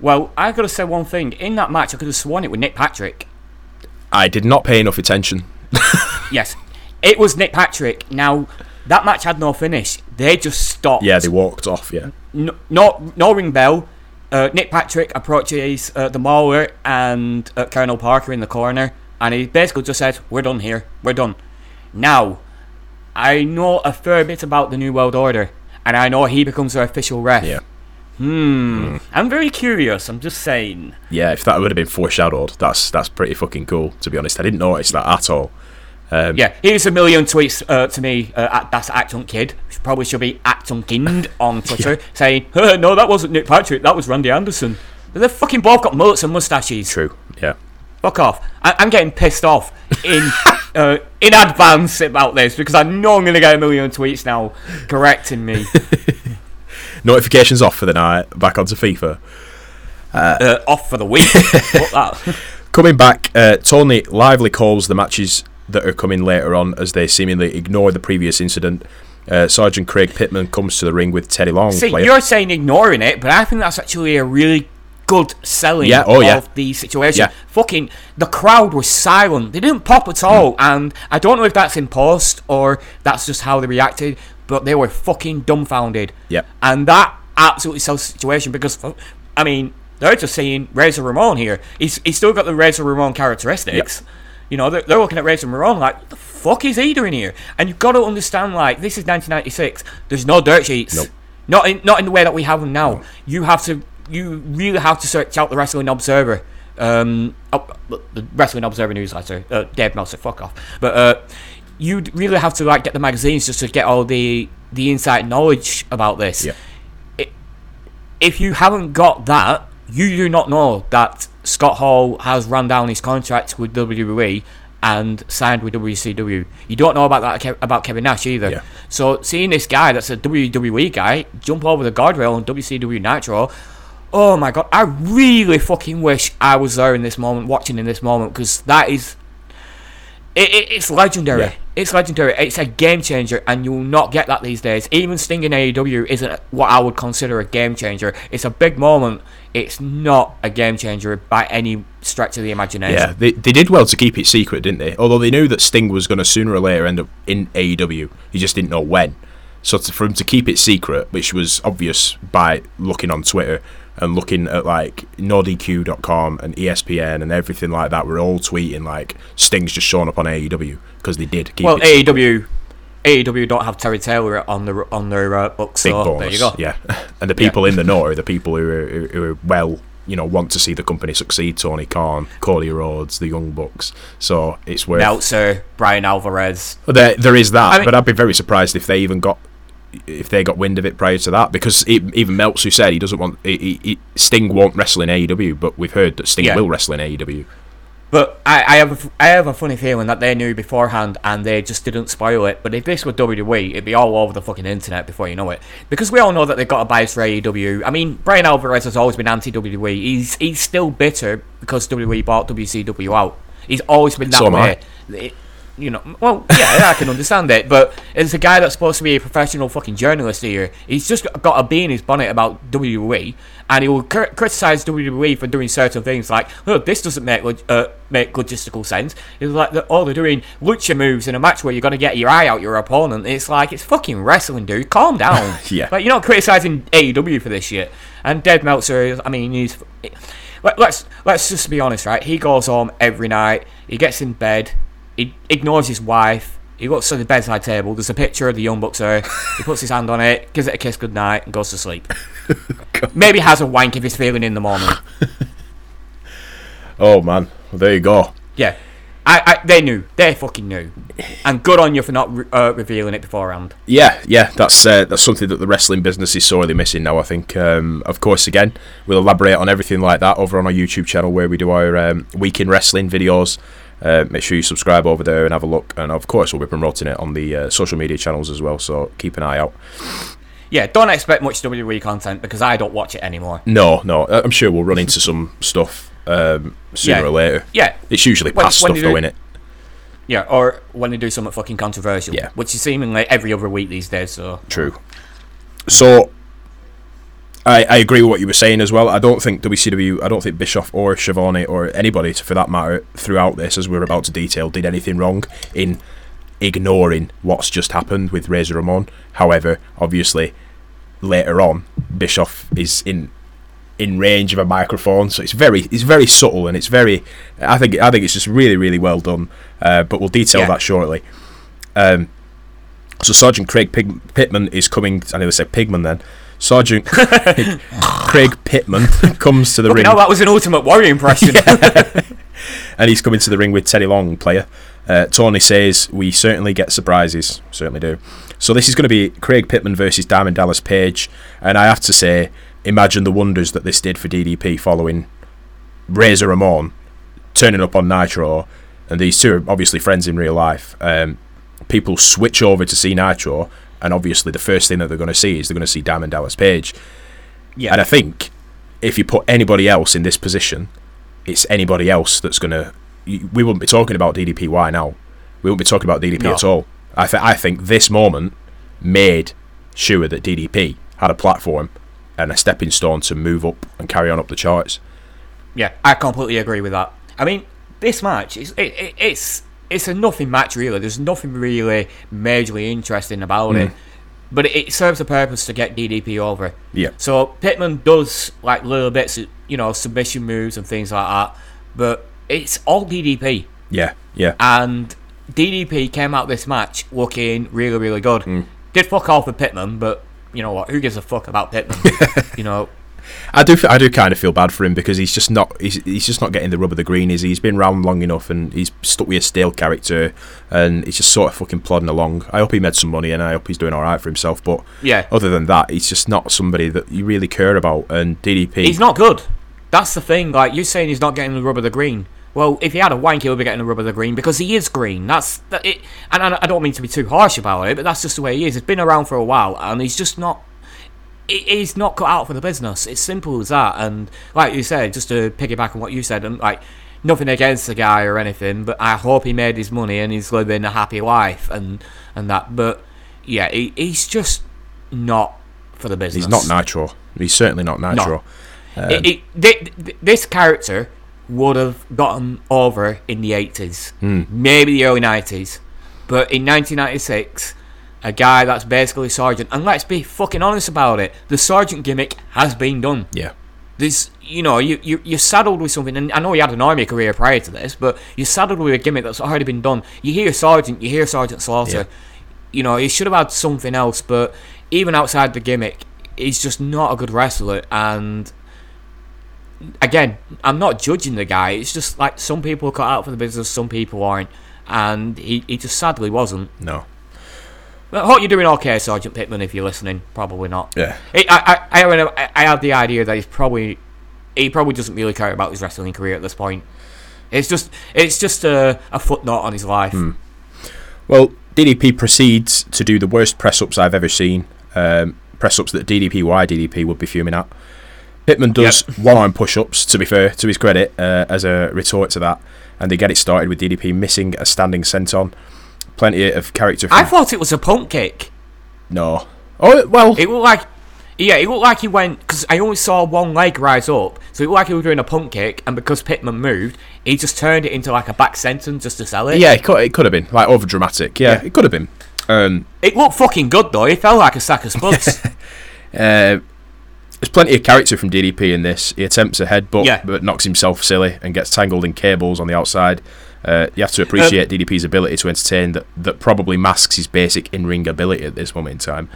Well, I've gotta say one thing. In that match, I could have sworn it was Nick Patrick. I did not pay enough attention. Yes, it was Nick Patrick. Now, that match had no finish. They just stopped. Yeah, they walked off, yeah. no, no, no ring bell. Uh, Nick Patrick approaches uh, the Mauler and uh, Colonel Parker in the corner, and he basically just said, "We're done here. We're done." Now, I know a fair bit about the New World Order, and I know he becomes their official ref. Yeah. Hmm. I'm very curious. I'm just saying. Yeah, if that would have been foreshadowed, that's that's pretty fucking cool, to be honest. I didn't notice that at all. Um, Yeah, here's a million tweets uh, to me. Uh, at, that's Acton Kid. Probably should be Acton Kind on Twitter saying, "Huh, "No, that wasn't Nick Patrick. That was Randy Anderson." They've fucking both got mullets and mustaches. True, yeah. Fuck off. I- I'm getting pissed off in uh, in advance about this because I know I'm going to get a million tweets now correcting me. Notifications off for the night, back onto FIFA. uh, off for the week. Coming back, uh, Tony lively calls the matches that are coming later on as they seemingly ignore the previous incident. Uh, Sergeant Craig Pittman comes to the ring with Teddy Long. See, player- you're saying ignoring it, but I think that's actually a really good selling Yeah, oh, yeah. of the situation. Yeah. Fucking, the crowd was silent. They didn't pop at all, and I don't know if that's in post or that's just how they reacted, but they were fucking dumbfounded. Yeah. And that absolutely sells the situation because, I mean, they're just saying Razor Ramon here. He's, he's still got the Razor Ramon characteristics. You know, they're, they're looking at Razor Ramon like, what the fuck is he doing here? And you've got to understand, like, this is 1996. There's no dirt sheets. Nope. Not in not in the way that we have them now. You have to you really have to search out the Wrestling Observer. Um, oh, the Wrestling Observer newsletter. Uh, Dave Meltzer, fuck off. But uh, you really have to like get the magazines just to get all the the inside knowledge about this. Yeah. It, if you haven't got that, you do not know that Scott Hall has run down his contract with WWE and signed with WCW. You don't know about that about Kevin Nash either. Yeah. So seeing this guy that's a WWE guy jump over the guardrail on WCW Nitro, oh my god! I really fucking wish I was there in this moment, watching in this moment, because that is it, it, it's legendary. Yeah. It's legendary. It's a game changer, and you'll not get that these days. Even Sting in AEW isn't what I would consider a game changer. It's a big moment. It's not a game changer by any stretch of the imagination. Yeah, they, they did well to keep it secret, didn't they? Although they knew that Sting was going to sooner or later end up in AEW, he just didn't know when. So to, for him to keep it secret, which was obvious by looking on Twitter and looking at like NordEQ.com and ESPN and everything like that, were all tweeting like Sting's just shown up on AEW because they did keep Well, it secret. AEW, AEW don't have Terry Taylor on the on their uh, books, big so bonus. there you go. Yeah, and the people in the know are the people who are, who are well, you know, want to see the company succeed. Tony Khan, Cody Rhodes, the Young Bucks. So it's worth. Meltzer, Bryan Alvarez. There, there is that, I mean- but I'd be very surprised if they even got if they got wind of it prior to that, because e- even Meltzer said he doesn't want he, he, Sting won't wrestle in AEW, but we've heard that Sting Yeah. will wrestle in AEW. But I, I have a, I have a funny feeling that they knew beforehand and they just didn't spoil it. But if this were WWE, it'd be all over the fucking internet before you know it. Because we all know that they've got a bias for AEW. I mean, Bryan Alvarez has always been anti WWE. He's he's still bitter because WWE bought WCW out. He's always been that So way. It- you know, well, yeah, I can understand it, but as a guy that's supposed to be a professional fucking journalist here, he's just got a bee in his bonnet about WWE, and he will cr- criticize WWE for doing certain things like, "Look, this doesn't make uh, make logistical sense." It's like, the, oh, they're doing lucha moves in a match where you're gonna get your eye out your opponent. It's like it's fucking wrestling, dude. Calm down. Yeah. like you're not criticizing AEW for this shit. And Dave Meltzer, is, I mean, he's. Let, let's let's just be honest, right? He goes home every night. He gets in bed. He ignores his wife. He looks at the bedside table. There's a picture of the Young Bucks there. He puts his hand on it, gives it a kiss goodnight, and goes to sleep. Maybe has a wank if he's feeling in the morning. Oh man, well, there you go. Yeah, I, I they knew. They fucking knew. And good on you for not re- uh, revealing it beforehand. Yeah, yeah, that's uh, that's something that the wrestling business is sorely missing now. I think. Um, of course, again, we'll elaborate on everything like that over on our YouTube channel where we do our um, week in wrestling videos. Uh, make sure you subscribe over there and have a look. And of course, we'll be promoting it on the uh, social media channels as well. So keep an eye out. Yeah, don't expect much WWE content because I don't watch it anymore. No, no, I- I'm sure we'll run into some stuff um, sooner Yeah. or later. Yeah, It's usually past when stuff, you though, do- innit? yeah, or when they do something fucking controversial. Yeah. which is seemingly every other week these days. So True. So, I, I agree with what you were saying as well. I don't think WCW, I don't think Bischoff or Schiavone or anybody for that matter throughout this, as we're about to detail, did anything wrong in ignoring what's just happened with Razor Ramon. However, obviously, later on, Bischoff is in in range of a microphone, so it's very it's very subtle and it's very. I think I think it's just really really well done. Uh, but we'll detail Yeah. that shortly. Um, so Sergeant Craig Pig- Pittman is coming. I nearly said Pigman then. Sergeant Craig, Craig Pittman comes to the ring, no, that was an Ultimate Warrior impression. and he's coming to the ring with Teddy Long, player. Uh, Tony says we certainly get surprises, certainly do. So this is going to be Craig Pittman versus Diamond Dallas Page, and I have to say, imagine the wonders that this did for DDP following Razor Ramon turning up on Nitro, and these two are obviously friends in real life. Um, people switch over to see Nitro, and obviously the first thing that they're going to see is they're going to see Diamond Dallas Page. yeah, And I think if you put anybody else in this position, it's anybody else that's going to. We wouldn't be talking about DDPY now. We wouldn't be talking about DDP No. at all. I, th- I think this moment made sure that DDP had a platform and a stepping stone to move up and carry on up the charts. Yeah, I completely agree with that. I mean, this match is it, it, it's it's a nothing match really. There's nothing really majorly interesting about it, mm. but it, it serves a purpose to get DDP over. Yeah. So Pittman does like little bits, of, you know, submission moves and things like that, but it's all DDP. Yeah, yeah. And DDP came out this match looking really, really good. Mm. Did fuck off with Pittman, but you know what? Who gives a fuck about Pittman? you know, I do, I do kind of feel bad for him because he's just not, he's, he's just not getting the rub of the green. Is he? he's been round long enough and he's stuck with a stale character and he's just sort of fucking plodding along. I hope he made some money and I hope he's doing all right for himself. But Yeah. other than that, he's just not somebody that you really care about. And DDP, he's not good. That's the thing. Like you're saying, he's not getting the rub of the green. Well, if he had a wank, he would be getting the rub of the green because he is green. That's that it. And I, I don't mean to be too harsh about it, but that's just the way he is. He's been around for a while, and he's just not. He- He's not cut out for the business. It's simple as that. And like you said, just to piggyback on what you said, and like nothing against the guy or anything, but I hope he made his money and he's living a happy life and and that. But yeah, he, he's just not for the business. He's not Nitro. He's certainly not Nitro. It, it, um, thi- thi- this character would have gotten over in the 80s, hmm. maybe the early 90s. But in 1996, a guy that's basically Sergeant, and let's be fucking honest about it, the Sergeant gimmick has been done. Yeah. This, you know, you, you, you're saddled with something, and I know he had an army career prior to this, but you're saddled with a gimmick that's already been done. You hear Sergeant, you hear Sergeant Slaughter. Yeah. You know, he should have had something else, but even outside the gimmick, he's just not a good wrestler, and again, I'm not judging the guy. It's just like some people are cut out for the business, some people aren't, and he, he just sadly wasn't. No. I hope you're doing okay, Sergeant Pittman. If you're listening, probably not. Yeah. I I I, I, had the idea that he's probably he probably doesn't really care about his wrestling career at this point. It's just it's just a, a footnote on his life. Well, DDP proceeds to do the worst press ups I've ever seen. Um, press ups that DDPY DDP would be fuming at. Pittman does one arm push ups, to be fair, to his credit, uh, as a retort to that. And they get it started with DDP missing a standing senton. Plenty of character. I thought it was a punt kick. no. Oh, well. It looked like yeah, it looked like he went because I only saw one leg rise up, so it looked like he was doing a punt kick, and because Pittman moved, he just turned it into like a back senton just to sell it. yeah, it could, it could have been. Like, over dramatic. Yeah, Yeah. it could have been. Um, it looked fucking good though. It felt like a sack of spuds. Uh, there's plenty of character from DDP in this. He attempts a headbutt, Yeah. but knocks himself silly and gets tangled in cables on the outside. Uh, you have to appreciate DDP's ability to entertain that, that probably masks his basic in ring ability at this moment in time.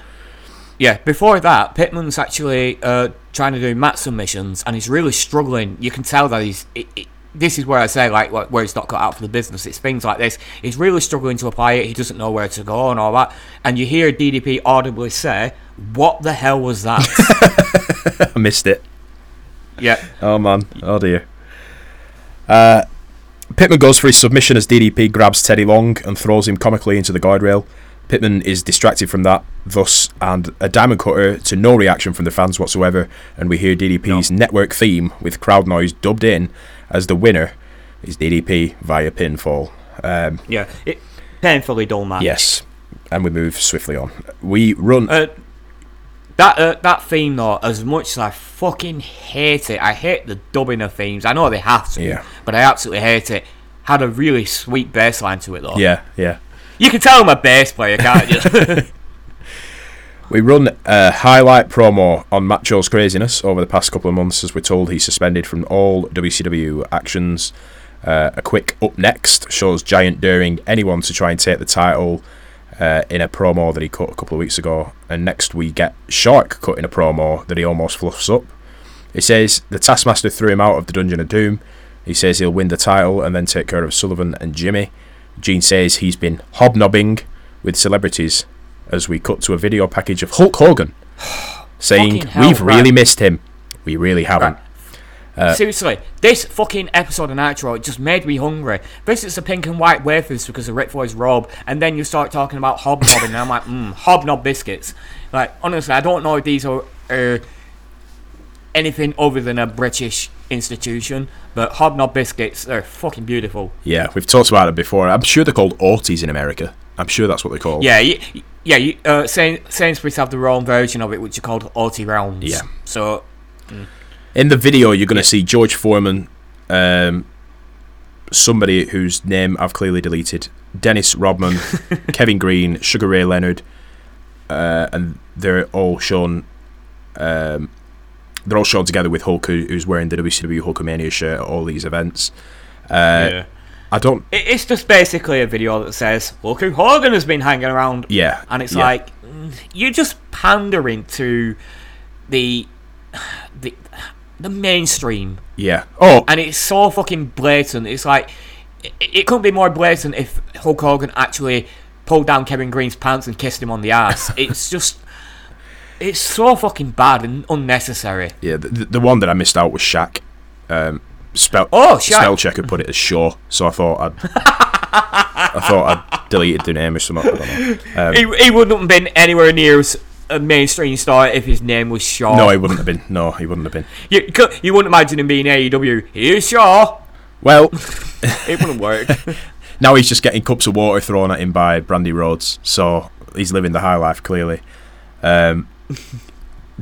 Yeah, before that, Pittman's actually uh, trying to do mat submissions, and he's really struggling. You can tell that he's. It, it, this is where I say like wh- where he's not cut out for the business. It's things like this. He's really struggling to apply it. He doesn't know where to go and all that. And you hear DDP audibly say, "What the hell was that?" I missed it. yeah, Oh man. Oh dear. Uh, Pittman goes for his submission as DDP grabs Teddy Long and throws him comically into the guardrail. Pittman is distracted from that, thus, and a diamond cutter to no reaction from the fans whatsoever. And we hear DDP's network theme with crowd noise dubbed in as the winner is DDP via pinfall. Um, yeah. It, painfully dull match. yes, and we move swiftly on. We run. Uh, that uh, that theme though, as much as I fucking hate it, I hate the dubbing of themes. I know they have to, Yeah. but I absolutely hate it. Had a really sweet bass line to it though. yeah, yeah. You can tell I'm a bass player, can't you? We run a highlight promo on Macho's craziness over the past couple of months, as we're told he's suspended from all WCW actions. Uh, a quick up next shows Giant daring anyone to try and take the title uh, in a promo that he cut a couple of weeks ago. And next we get Shark cutting a promo that he almost fluffs up. He says the Taskmaster threw him out of the Dungeon of Doom. He says he'll win the title and then take care of Sullivan and Jimmy. Gene says he's been hobnobbing with celebrities as we cut to a video package of Hulk Hogan saying, hell, We've really missed him. We really haven't. Right. Seriously, this fucking episode of Nitro just made me hungry. This is the pink and white wafers because of Ric Flair's robe, and then you start talking about hobnobbing, and I'm like, mmm, hobnob biscuits. Like, honestly, I don't know if these are uh, anything other than a British institution, but hobnob biscuits, they're fucking beautiful. Yeah, we've talked about it before. I'm sure they're called Orties in America. I'm sure that's what they're called. Yeah, you, yeah. You, uh, Sain- Sainsbury's have their own version of it, which are called Orty rounds. Yeah. So In the video, you're going to see George Foreman, um, somebody whose name I've clearly deleted, Dennis Rodman, Kevin Greene, Sugar Ray Leonard, uh, and they're all shown. Um, they're all shown together with Hulk, who, who's wearing the WCW Hulkamania shirt at all these events. Uh, I don't. it's just basically a video that says, "Look who Hogan has been hanging around." Yeah, and it's yeah. like you're just pandering to the the the mainstream, Yeah. Oh, and it's so fucking blatant. It's like it, it couldn't be more blatant if Hulk Hogan actually pulled down Kevin Greene's pants and kissed him on the ass. it's just it's so fucking bad and unnecessary. yeah. The, the one that I missed out was Shaq. Um, spell Oh, shite. spell checker put it as Shaw, so I thought I'd I thought I'd deleted the name or something. I don't know. Um, He, he wouldn't have been anywhere near as a mainstream star if his name was Shaw. no, he wouldn't have been. No, he wouldn't have been. You, you wouldn't imagine him being AEW. Here's Shaw. Well, It wouldn't work. now he's just getting cups of water thrown at him by Brandi Rhodes, so he's living the high life clearly. Um,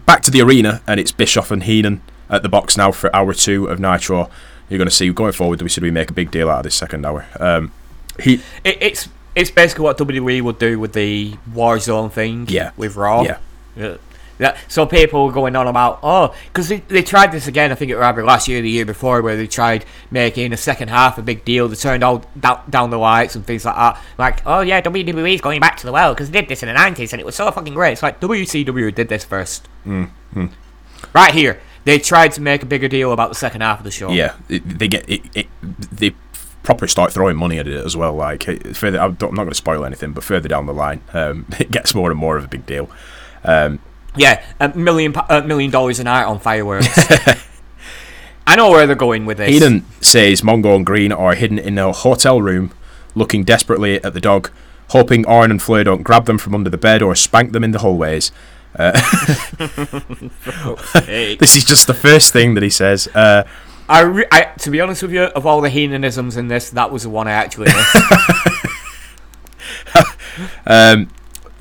back to the arena, and it's Bischoff and Heenan at the box now for hour two of Nitro. You're going to see going forward. We should we make a big deal out of this second hour. Um, he, it, it's it's basically what WWE would do with the Warzone thing. Yeah. With Raw. Yeah. Yeah. Yeah, so people were going on about oh because they, they tried this again I think it was last year or the year before where they tried making the second half a big deal they turned all down, down the lights and things like that like oh yeah WWE's going back to the well because they did this in the 90s and it was so fucking great it's like WCW did this first Mm-hmm. right here they tried to make a bigger deal about the second half of the show yeah, they get it, it, they properly start throwing money at it as well. Like further, I'm not going to spoil anything, but further down the line, um, it gets more and more of a big deal. Um, Yeah, a million a million dollars an hour on fireworks. I know where they're going with this. Heenan says Mongo and Greene are hidden in a hotel room, looking desperately at the dog, hoping Arn and Flair don't grab them from under the bed or spank them in the hallways. Hey, This is just the first thing that he says. Uh, I, re- I, to be honest with you, of all the Heenanisms in this, that was the one I actually missed. um,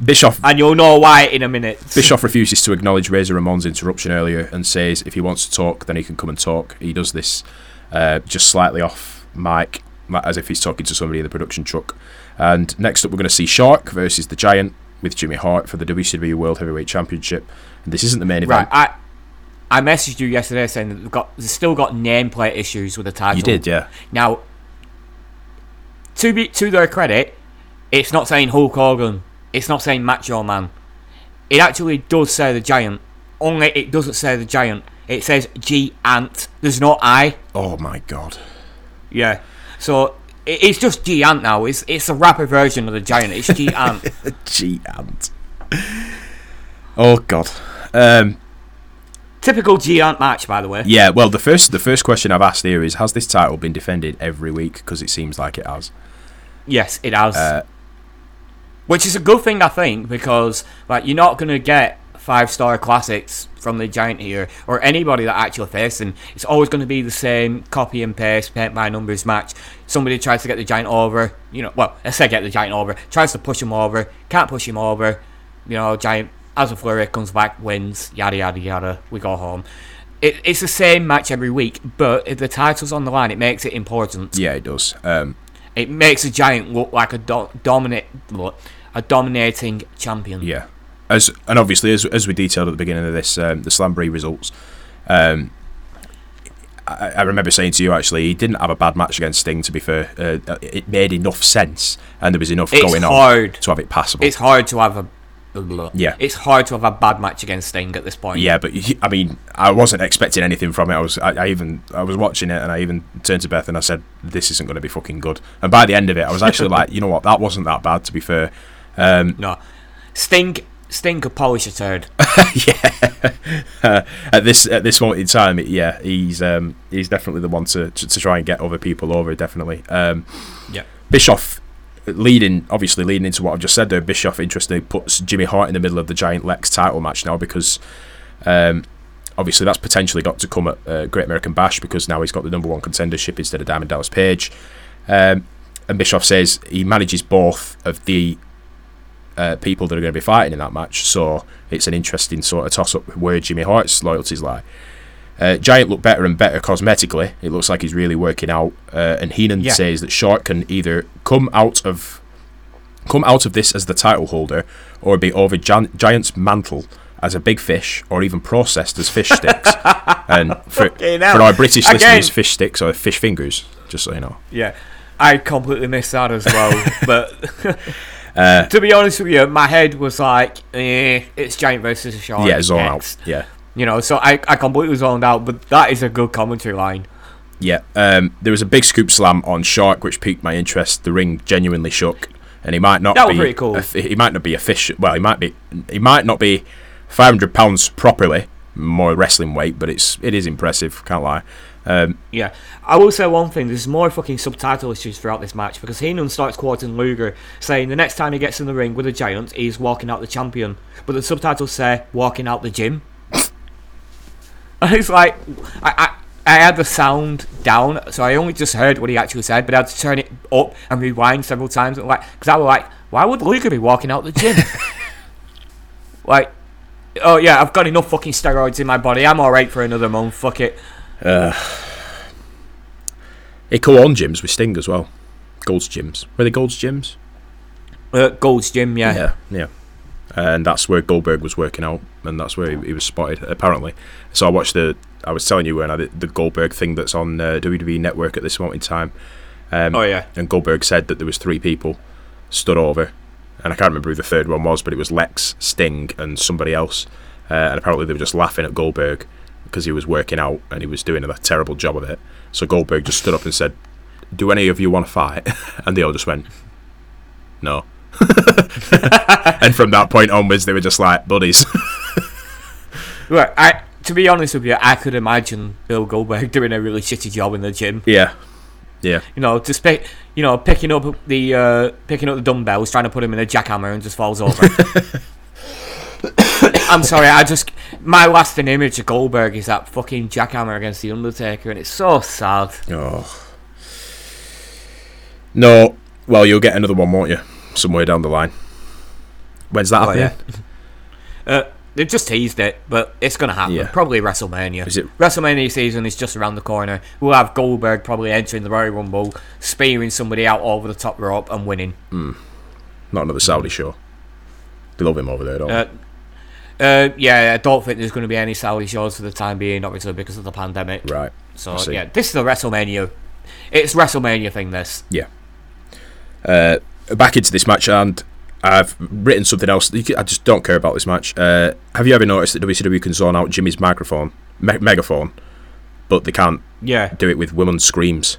Bischoff and you'll know why in a minute. Bischoff refuses to acknowledge Razor Ramon's interruption earlier and says if he wants to talk, then he can come and talk. He does this uh, just slightly off mic, as if he's talking to somebody in the production truck. And next up, we're going to see Shark versus the Giant with Jimmy Hart for the WCW World Heavyweight Championship. And this isn't the main Right, event. I I messaged you yesterday saying that they've got they've still got nameplate issues with the title. you did, yeah. Now, to be to their credit, it's not saying Hulk Hogan. It's not saying Macho Man. It actually does say the Giant. Only it doesn't say the Giant. It says G Ant. There's no I. Oh my god. Yeah. So it's just G Ant now. It's it's a rapper version of the Giant. It's G Ant. G Ant. Oh god. Um, Typical G Ant match, by the way. yeah. Well, the first the first question I've asked here is: Has this title been defended every week? Because it seems like it has. Yes, it has. Uh, Which is a good thing, I think, because like you're not gonna get five star classics from the Giant here or anybody that actually facing. It's always going to be the same copy and paste, paint by numbers match. Somebody tries to get the Giant over, you know. Well, I say get the Giant over, tries to push him over, can't push him over. You know, Giant as a flurry comes back, wins, yada yada yada. We go home. It, it's the same match every week, but if the title's on the line, it makes it important. yeah, it does. Um, It makes a Giant look like a do- dominate, look, a dominating champion. Yeah, as and obviously as as we detailed at the beginning of this, um, the Slamboree results. Um, I, I remember saying to you actually, he didn't have a bad match against Sting. To be fair, uh, it made enough sense, and there was enough It's going hard. on to have it passable. It's hard to have a. Yeah. It's hard to have a bad match against Sting at this point. yeah, but he- I mean, I wasn't expecting anything from it. I was, I, I even, I was watching it, and I even turned to Beth and I said, "This isn't going to be fucking good." And by the end of it, I was actually like, you know what, that wasn't that bad. To be fair, um, No. Sting. Sting could polish a turd. uh, at this at this moment in time, yeah, he's um, he's definitely the one to, to to try and get other people over. Definitely, um, yeah. Bischoff leading, obviously leading into what I've just said there. Bischoff interestingly puts Jimmy Hart in the middle of the Giant Lex title match now because. Um, Obviously, that's potentially got to come at uh, Great American Bash because now he's got the number one contendership instead of Diamond Dallas Page. Um, and Bischoff says he manages both of the uh, people that are going to be fighting in that match. So it's an interesting sort of toss up where Jimmy Hart's loyalties lie. Uh, Giant looked better and better cosmetically. It looks like he's really working out. Uh, and Heenan Yeah. says that Shark can either come out of come out of this as the title holder or be over Gian- Giant's mantle as a big fish or even processed as fish sticks. and for, for our British Again. listeners, fish sticks are fish fingers, just so you know. Yeah. I completely missed that as well. but Uh, to be honest with you, my head was like, eh, it's Giant versus Shark. yeah, zone next. out. Yeah. You know, so I, I completely zoned out, but that is a good commentary line. Yeah, um, there was a big scoop slam on Shark, which piqued my interest. The ring genuinely shook, and he might not That be cool. he might not be a fish. Well, he might be. He might not be five hundred pounds properly, more wrestling weight, but it's it is impressive. Can't lie. Um, Yeah, I will say one thing. There's more fucking subtitle issues throughout this match because Heenan starts quoting Luger, saying the next time he gets in the ring with a giant, he's walking out the champion. But the subtitles say walking out the gym. And it's like I, I I had the sound down, so I only just heard what he actually said, but I had to turn it up and rewind several times. And like, because I was like, why would Luger be walking out the gym? like, oh yeah, I've got enough fucking steroids in my body. I'm alright for another month. Fuck it. he co-owned gyms with Sting as well. Gold's gyms. Were they Gold's gyms? Uh, Gold's Gym, yeah. Yeah, yeah. And that's where Goldberg was working out, and that's where he, he was spotted apparently. So I watched the. I was telling you when I did the Goldberg thing that's on uh, WWE Network at this moment in time. Um, Oh yeah. and Goldberg said that there was three people stood over, and I can't remember who the third one was, but it was Lex, Sting, and somebody else. Uh, and apparently they were just laughing at Goldberg because he was working out and he was doing a terrible job of it. So Goldberg just stood up and said, "Do any of you want to fight?" And they all just went, "No." and from that point onwards, they were just like buddies. Right, I to be honest with you, I could imagine Bill Goldberg doing a really shitty job in the gym. yeah, yeah. You know, just pick, you know, picking up the uh, picking up the dumbbells, trying to put him in a jackhammer, and just falls over. I'm sorry, I just my lasting image of Goldberg is that fucking jackhammer against the Undertaker, and it's so sad. Oh. No. Well, you'll get another one, won't you? Somewhere down the line. When's that Oh, happening? yeah. Uh, they've just teased it, but it's gonna happen. Yeah. Probably WrestleMania. Is it- WrestleMania season is just around the corner. We'll have Goldberg probably entering the Royal Rumble, spearing somebody out over the top rope and winning. Hmm. Not another Saudi show. They love him over there, don't they? Uh, uh, yeah, I don't think there's going to be any Saudi shows for the time being, obviously because of the pandemic. Right. So yeah, this is a WrestleMania. It's WrestleMania thing. This. Yeah. Uh, back into this match, and I've written something else. I just don't care about this match. Uh, have you ever noticed that WCW can zone out Jimmy's microphone, me- megaphone, but they can't Yeah. do it with women's screams?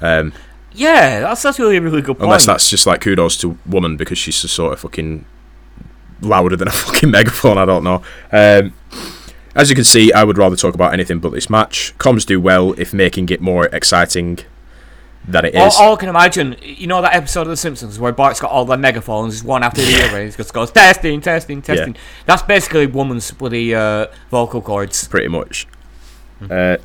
Um, Yeah, that's that's really a really good point. unless that's just like kudos to woman because she's just sort of fucking louder than a fucking megaphone. I don't know. Um, as you can see, I would rather talk about anything but this match. Comms do well if making it more exciting than it all, all I can imagine, you know that episode of The Simpsons where Bart's got all the megaphones one after the other, and he just goes testing, testing, testing. That's basically woman's bloody uh, vocal cords. pretty much. Uh,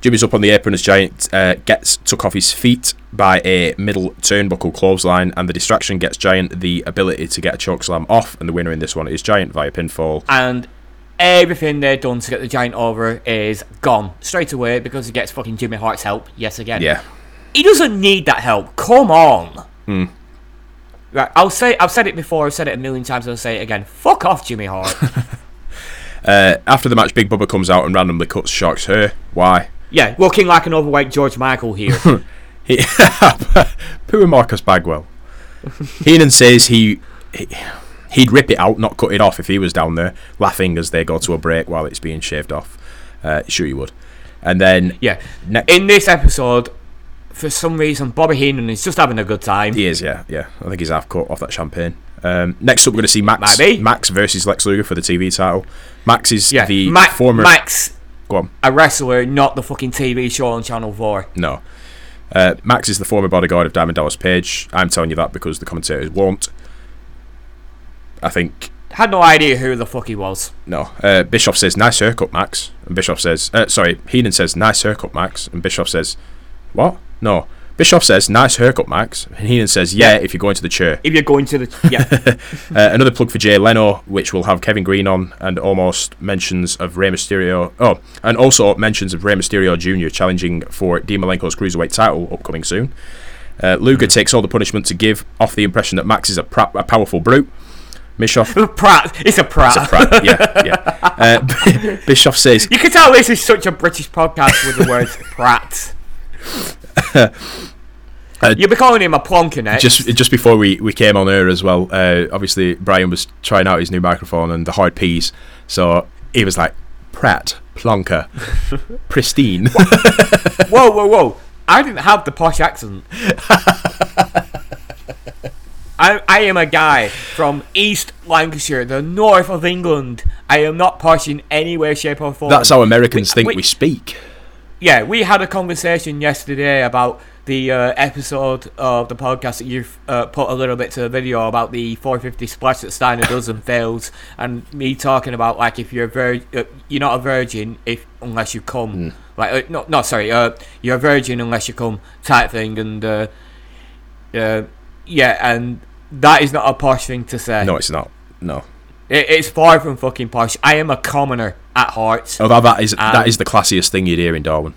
Jimmy's up on the apron as Giant uh, gets took off his feet by a middle turnbuckle clothesline, and the distraction gets Giant the ability to get a chokeslam off, and the winner in this one is Giant via pinfall. and everything they've done to get the giant over is gone straight away because he gets fucking Jimmy Hart's help. Yes, again. Yeah, He doesn't need that help. Come on. Right, I'll say. I've said it before. I've said it a million times. I'll say it again. Fuck off, Jimmy Hart. Uh, after the match, Big Bubba comes out and randomly cuts Shark's hair. Why? yeah, looking like an overweight George Michael here. He, poor Marcus Bagwell. Heenan says he, he he'd rip it out, not cut it off if he was down there, laughing as they go to a break while it's being shaved off. Uh, sure, you would. And then yeah. Ne- In this episode, for some reason, Bobby Heenan is just having a good time. He is, yeah, yeah. I think he's half cut off that champagne. Um, next up, we're going to see Max Might be. Max versus Lex Luger for the TV title. Max is Yeah, the Ma- former. Max, Go on. a wrestler, not the fucking TV show on Channel Four. No. Uh, Max is the former bodyguard of Diamond Dallas Page. I'm telling you that because the commentators won't. I think Had no idea who the fuck he was. no. Uh, Bischoff says nice haircut, Max, and Bischoff says uh, sorry. Heenan says nice haircut, Max, and Bischoff says what? No. Bischoff says nice haircut, Max, and Heenan says yeah, if you're going to the chair. If you're going to the yeah, Uh, another plug for Jay Leno, which will have Kevin Greene on, and almost mentions of Rey Mysterio. Oh, and also mentions of Rey Mysterio Jr. challenging for Dean Malenko's cruiserweight title upcoming soon. Uh, Luger takes all the punishment to give off the impression that Max is a, pra- a powerful brute. Bischoff, Pratt. It's a Pratt. a prat, yeah, yeah. Uh, Bischoff says You can tell this is such a British podcast with the words Pratt. You'll be calling him a plonker next. just just before we, we came on air as well. Uh, obviously, Brian was trying out his new microphone and the hard P's, so he was like Pratt, Plonker, pristine. whoa, whoa, whoa! I didn't have the posh accent. I, I am a guy from East Lancashire, the north of England. I am not posh in any way, shape, or form. That's how Americans Wait, think wait. we speak. yeah, we had a conversation yesterday about the uh, episode of the podcast that you've uh, put a little bit to the video about the 450 splash that Steiner does and fails, and me talking about like if you're a vir- uh, you're not a virgin if unless you come, like uh, no, no, sorry, uh, you're a virgin unless you come type thing, and uh, uh, yeah, and that is not a posh thing to say. No, it's not. No. It, it's far from fucking posh. I am a commoner at heart. Although that is that Um, the classiest thing you'd hear in Darwen.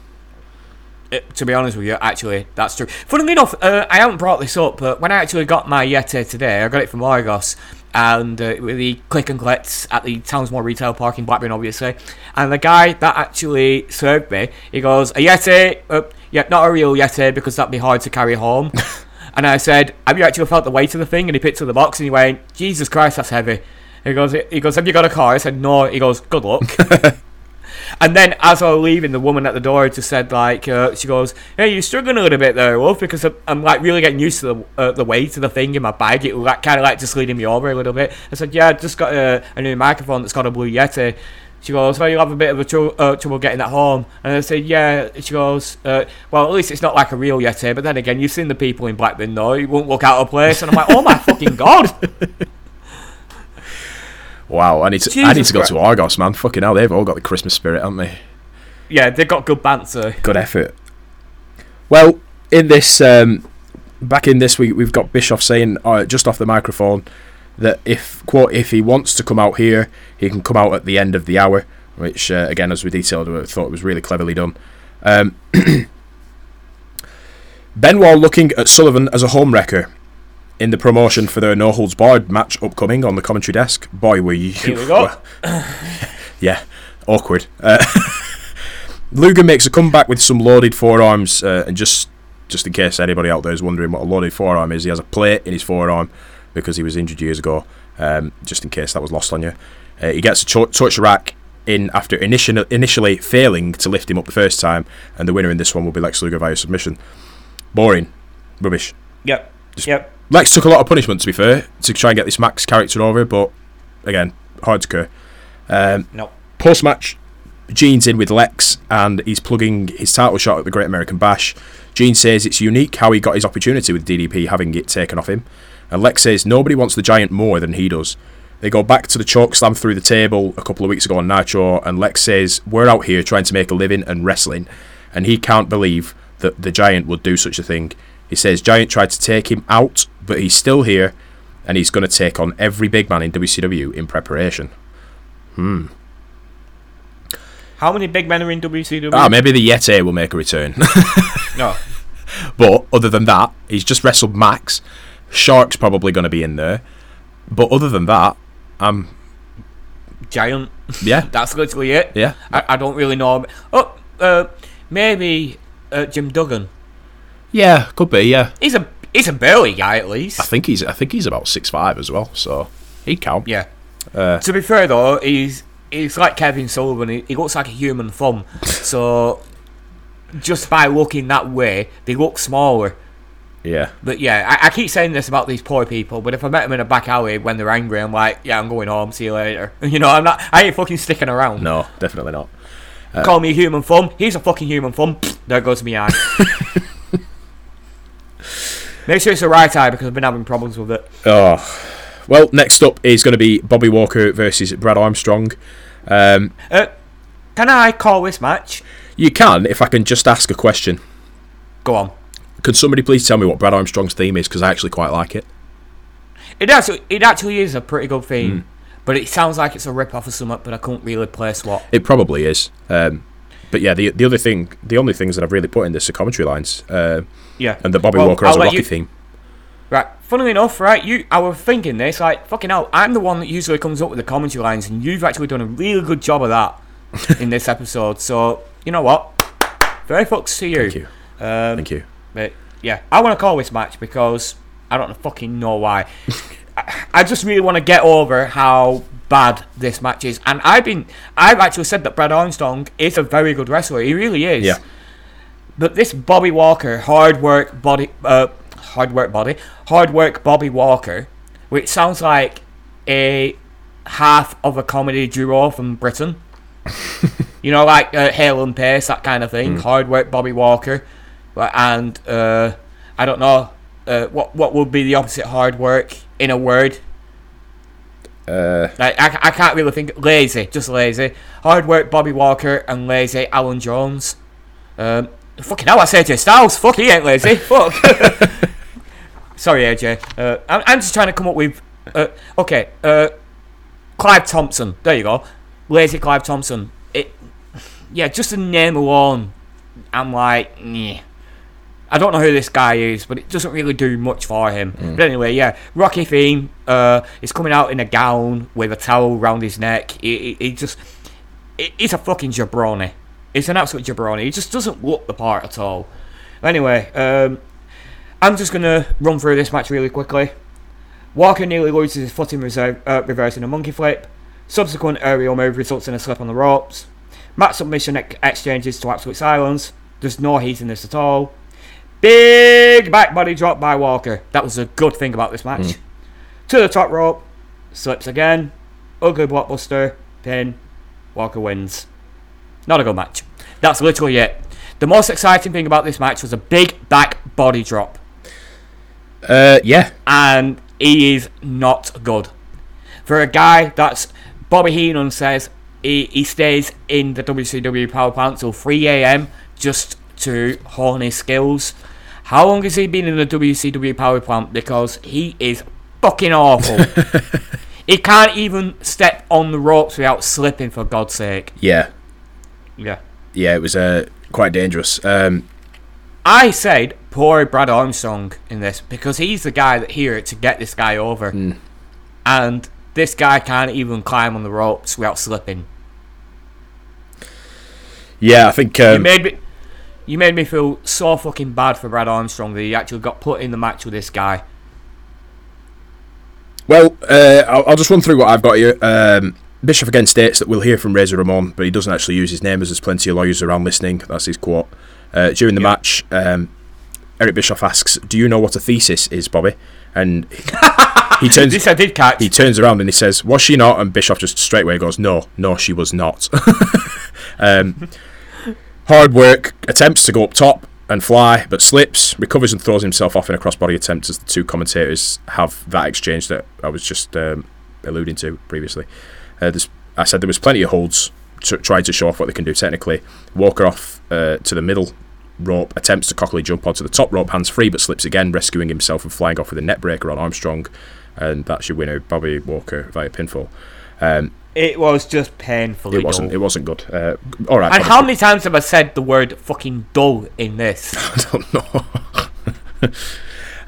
Uh, to be honest with you, actually, that's true. Funnily enough, uh, I haven't brought this up, but when I actually got my Yeti today, I got it from Argos, and uh, with the click and collects at the Townsmore Retail Park in Blackburn, obviously. And the guy that actually served me, he goes, "A Yeti? Uh, yeah, not a real Yeti because that'd be hard to carry home." and I said, "Have you actually felt the weight of the thing?" And he picked up the box and he went, "Jesus Christ, that's heavy." He goes, "He goes, have you got a car?" I said, "No." He goes, "Good luck." And then as I was leaving, the woman at the door just said like, uh, she goes, "Hey, you're struggling a little bit there, Wolf, because I'm, I'm like really getting used to the uh, the weight of the thing in my bag. It was like kind of like just leading me over a little bit." I said, "Yeah, I just got a, a new microphone that's got a Blue Yeti." She goes, "Well, you'll have a bit of a uh, trouble getting that home." And I said, "Yeah." She goes, uh, "Well, at least it's not like a real Yeti." But then again, you've seen the people in Blackburn, though. You won't look out of place. And I'm like, "Oh my fucking god!" Wow, I need to I need to go Christ. to Argos, man. Fucking hell, they've all got the Christmas spirit, haven't they? yeah, they've got good banter. Good effort. Well, in this um, back in this week, we've got Bischoff saying uh, just off the microphone that if quote if he wants to come out here, he can come out at the end of the hour. Which uh, again, as we detailed, I thought was really cleverly done. Um, Benoit looking at Sullivan as a home wrecker in the promotion for the No Holds Barred match upcoming on the commentary desk. Boy, were you! Here we go. yeah, awkward. Uh, Luger makes a comeback with some loaded forearms, uh, and just just in case anybody out there is wondering what a loaded forearm is, he has a plate in his forearm because he was injured years ago. Um, just in case that was lost on you, uh, he gets a cho- torture rack in after initially initially failing to lift him up the first time, and the winner in this one will be Lex Luger via submission. Boring, rubbish. Yep. Yep. Lex took a lot of punishment to be fair to try and get this Max character over, but again, hard to cure. Um, No. Post match, Gene's in with Lex and he's plugging his title shot at the Great American Bash. Gene says it's unique how he got his opportunity with DDP having it taken off him. And Lex says nobody wants the Giant more than he does. They go back to the chokeslam through the table a couple of weeks ago on Nitro, and Lex says, We're out here trying to make a living and wrestling. And he can't believe that the Giant would do such a thing. He says Giant tried to take him out, but he's still here, and he's going to take on every big man in WCW in preparation. Hmm. How many big men are in WCW? Ah, maybe the Yeti will make a return. no. But other than that, he's just wrestled Max. Shark's probably going to be in there. But other than that, um, Giant. yeah, That's literally it. yeah, I, I don't really know. Oh, uh, maybe uh, Jim Duggan. yeah, could be. Yeah, He's a he's a burly guy at least. I think he's I think he's about six five as well, so he'd count. Yeah. Uh, To be fair though, he's he's like Kevin Sullivan. He, he looks like a human thumb. so just by looking that way, they look smaller. Yeah, But yeah, I, I keep saying this about these poor people. But if I met them in a back alley when they're angry, I'm like, yeah, I'm going home. See you later. You know, I'm not. I ain't fucking sticking around. no, definitely not. Call me a human thumb. He's a fucking human thumb. There goes my eye. Make sure it's the right eye because I've been having problems with it. Oh, well, next up is going to be Bobby Walker versus Brad Armstrong. Um, Uh, can I call this match? you can, if I can just ask a question. Go on. Could somebody please tell me what Brad Armstrong's theme is? Because I actually quite like it. It actually, it actually is a pretty good theme, Hmm. but it sounds like it's a rip off of something, but I couldn't really place what. It probably is. Um, but yeah, the the other thing, the only things that I've really put in this are commentary lines, uh, Yeah. and that Bobby Well, Walker has I'll a Rocky you- theme. Right. Funnily enough, right, you, I was thinking this, like, fucking hell, I'm the one that usually comes up with the commentary lines, and you've actually done a really good job of that in this episode. So, you know what? Very fucks to you. Thank you. Um, Thank you. But yeah, I want to call this match because I don't fucking know why. I, I just really want to get over how bad this match is, and I've been, I've actually said that Brad Armstrong is a very good wrestler. He really is. Yeah. But this Bobby Walker, hard work body, uh, hard work body, hard work Bobby Walker, which sounds like a half of a comedy duo from Britain. You know, like uh, Hale and Pace, that kind of thing. Hard work, Bobby Walker, and uh, I don't know uh, what what would be the opposite hard work in a word. Uh, Like, I, I can't really think. Lazy, just lazy. Hard work, Bobby Walker, and lazy, Alan Jones. Um, fucking hell, I said AJ Styles. Fuck, he ain't lazy. Fuck. Sorry, AJ. Uh, I'm, I'm just trying to come up with. Uh, okay, uh, Clive Thompson. There you go. Lazy Clive Thompson. It. Yeah, just the name alone, I'm like, yeah. I don't know who this guy is, but it doesn't really do much for him. But anyway, yeah, Rocky theme. Uh, he's coming out in a gown with a towel round his neck. He, he, he just, he- he's a fucking jabroni. He's an absolute jabroni. He just doesn't look the part at all. Anyway, um, I'm just gonna run through this match really quickly. Walker nearly loses his foot in reserve, uh, reversing a monkey flip. Subsequent aerial move results in a slip on the ropes. Match submission ex- exchanges to absolute silence. There's no heat in this at all. Big back body drop by Walker. That was a good thing about this match. To the top rope. Slips again. Ugly blockbuster. Pin. Walker wins. Not a good match. That's literally it. The most exciting thing about this match was a big back body drop. uh, yeah, And he is not good. For a guy that's Bobby Heenan says he, he stays in the WCW power plant till 3 a.m. just to hone his skills. How long has he been in the WCW power plant? Because he is fucking awful. he can't even step on the ropes without slipping, for God's sake. yeah, Yeah. yeah. It was uh, quite dangerous. Um, I said poor Brad Armstrong in this because he's the guy that here to get this guy over, and this guy can't even climb on the ropes without slipping. yeah, I think. you Um, made me, you made me feel so fucking bad for Brad Armstrong that he actually got put in the match with this guy. Well, uh, I'll, I'll just run through what I've got here. Um, Bischoff again states that we'll hear from Razor Ramon, but he doesn't actually use his name as there's plenty of lawyers around listening. That's his quote. Uh, during the Yeah. match, um, Eric Bischoff asks, "Do you know what a thesis is, Bobby?" And he turns This I did catch. he turns around and he says, "Was she not?" And Bischoff just straight away goes, "No, no, she was not." um, hard work attempts to go up top and fly, but slips, recovers and throws himself off in a crossbody attempt. As the two commentators have that exchange that I was just um, alluding to previously. Uh, I said there was plenty of holds to try to show off what they can do technically. Walker off uh, to the middle rope, attempts to cockily jump onto the top rope, hands free, but slips again, rescuing himself and flying off with a neckbreaker on Armstrong, and that's your winner, Bobby Walker via pinfall. Um, it was just painfully it wasn't. dull. It wasn't good. Uh, all right. and how many times have I said the word fucking dull in this? I don't know.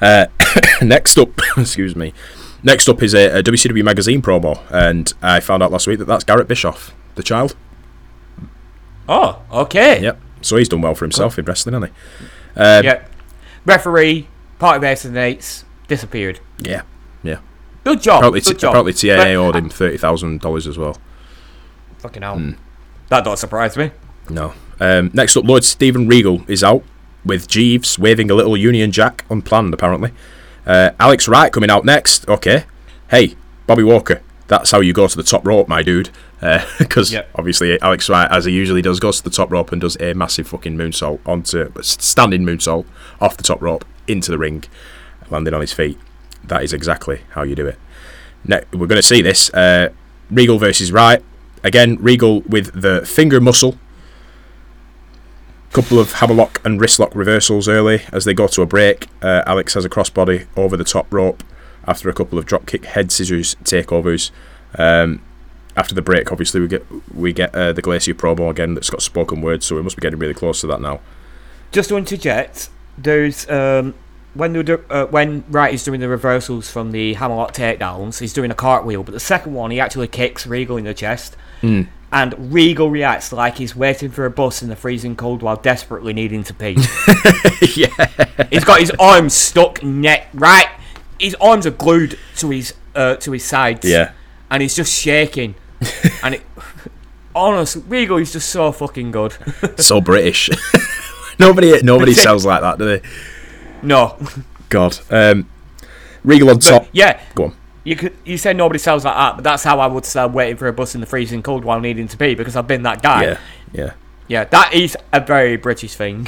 uh, next up, excuse me. Next up is a, a WCW magazine promo, and I found out last week that that's Garrett Bischoff, the child. oh, okay. Yep. So he's done well for himself in wrestling, hasn't he? Um, Yep. Referee, part of and Eights, disappeared. Yeah. Good job. Apparently, good t- job. apparently TNA But- owed him thirty thousand dollars as well. Fucking hell. Hmm. That don't surprise me. No. Um, next up, Lord Steven Regal is out with Jeeves waving a little Union Jack, unplanned apparently. Uh, Alex Wright coming out next. Okay. Hey, Bobby Walker. That's how you go to the top rope, my dude. Because Yep. obviously Alex Wright, as he usually does, goes to the top rope and does a massive fucking moonsault onto standing moonsault off the top rope into the ring, landing on his feet. That is exactly how you do it. Ne- we're going to see this. Uh, Regal versus Wright. Again, Regal with the finger muscle couple of hammerlock and wristlock reversals early as they go to a break. Uh, Alex has a crossbody over the top rope after a couple of dropkick head scissors takeovers. Um, after the break, obviously we get we get uh, the Glacier promo again that's got spoken words, so we must be getting really close to that now. Just to interject, there's um, when they do, uh, when Wright is doing the reversals from the hammerlock takedowns, he's doing a cartwheel, but the second one he actually kicks Regal in the chest, Hmm. and Regal reacts like he's waiting for a bus in the freezing cold while desperately needing to pee. yeah, he's got his arms stuck neck right. His arms are glued to his uh, to his sides. yeah, and he's just shaking, and it. Honestly, Regal is just so fucking good. so British. nobody nobody sounds like that, do they? No, God. Um, Regal on top. yeah, Go on. you could you say nobody sells like that, but that's how I would sell waiting for a bus in the freezing cold while needing to be because I've been that guy. Yeah, yeah. Yeah, that is a very British thing.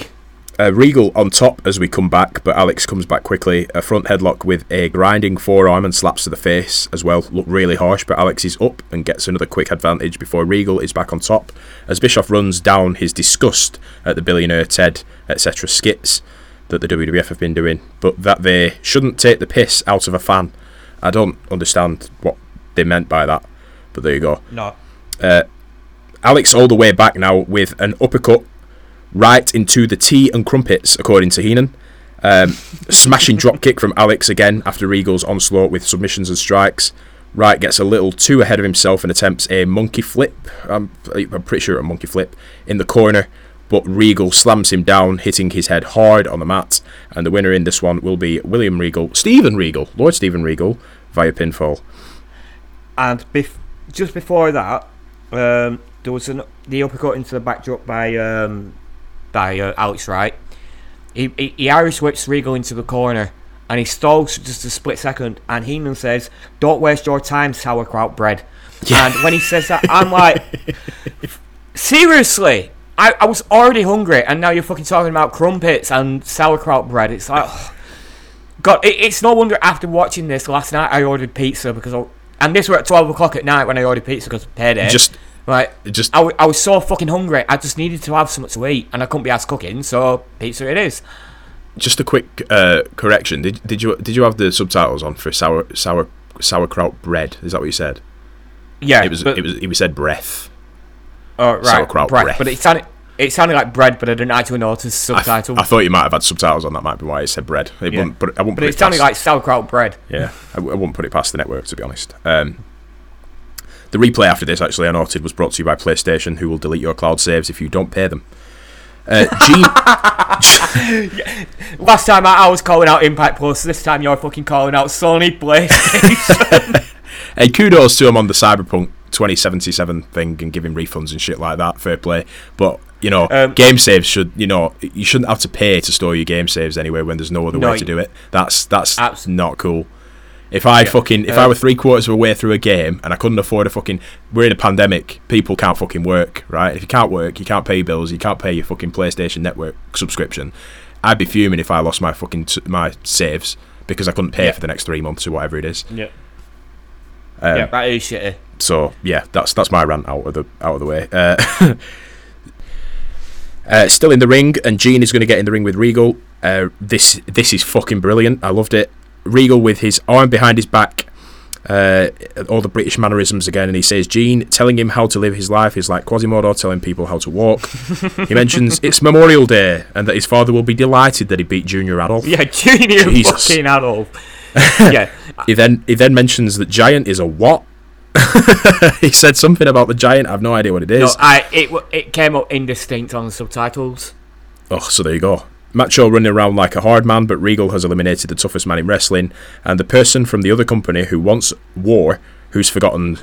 Uh, Regal on top as we come back, but Alex comes back quickly. A front headlock with a grinding forearm and slaps to the face as well. Look really harsh, but Alex is up and gets another quick advantage before Regal is back on top. As Bischoff runs down his disgust at the billionaire Ted, etc. skits that the WWF have been doing, but that they shouldn't take the piss out of a fan. I don't understand what they meant by that, but there you go. No. Alex all the way back now with an uppercut right into the tea and crumpets, according to Heenan. Um, smashing drop kick from Alex again after Regal's onslaught with submissions and strikes. Wright gets a little too ahead of himself and attempts a monkey flip. I'm, I'm pretty sure a monkey flip in the corner, but Regal slams him down, hitting his head hard on the mat. And the winner in this one will be William Regal, Steven Regal, Lord Steven Regal, via pinfall. And bef- just before that, um, there was an, the uppercut into the backdrop by um, by uh, Alex Wright. He, he, he Irish whips Regal into the corner and he stalls just a split second. And Heenan says, Don't waste your time, sauerkraut bread. And when he says that, I'm like, Seriously? I, I was already hungry and now you're fucking talking about crumpets and sauerkraut bread. It's like, God, it, it's no wonder after watching this last night I ordered pizza because I, and this were at twelve o'clock at night when I ordered pizza because payday. Just, like just I, w- I was so fucking hungry. I just needed to have something to eat and I couldn't be asked cooking, so pizza it is. just a quick uh, correction. Did, did you did you have the subtitles on for sour sour sauerkraut bread? Is that what you said? Yeah, It was but, it was it was said breath. Oh, right, sauerkraut bread, breath. but it sounded it sounded like bread, but I didn't actually notice I, th- subtitle. I thought you might have had subtitles on. That might be why it said bread. It Yeah. wouldn't, but I wouldn't but put it it sounded past, like sauerkraut bread. yeah, I, w- I wouldn't put it past the network to be honest. Um, the replay after this, actually, I noted, was brought to you by PlayStation, who will delete your cloud saves if you don't pay them. Uh, Gene, Last time I, I was calling out Impact Plus, this time you're fucking calling out Sony PlayStation. Hey, kudos to him on the Cyberpunk 2077 thing and giving refunds and shit like that. Fair play. But, you know, Um, game saves should, you know, you shouldn't have to pay to store your game saves anyway when there's no other No, way to do it. That's that's Abs- not cool. If I fucking if I Um, were three quarters of a way through a game and I couldn't afford a fucking we're in a pandemic, people can't fucking work, right? If you can't work, you can't pay bills, you can't pay your fucking PlayStation Network subscription. I'd be fuming if I lost my fucking t- my saves because I couldn't pay Yeah. for the next three months or whatever it is. yeah, Um, yeah, that is shitty. So yeah, that's that's my rant out of the out of the way. Uh, uh, still in the ring, and Gene is going to get in the ring with Regal. Uh, this this is fucking brilliant. I loved it. Regal with his arm behind his back, uh, all the British mannerisms again, and he says, "Gene, telling him how to live his life is like Quasimodo telling people how to walk." he mentions it's Memorial Day and that his father will be delighted that he beat Junior Adolf. Yeah, Junior Jesus. fucking Adolf. yeah, He then he then mentions that Giant is a what? he said something about the Giant. I have no idea what it is. no, I it it came up indistinct on the subtitles. Oh, so there you go. Macho running around like a hard man, but Regal has eliminated the toughest man in wrestling, and the person from the other company who wants war, who's forgotten,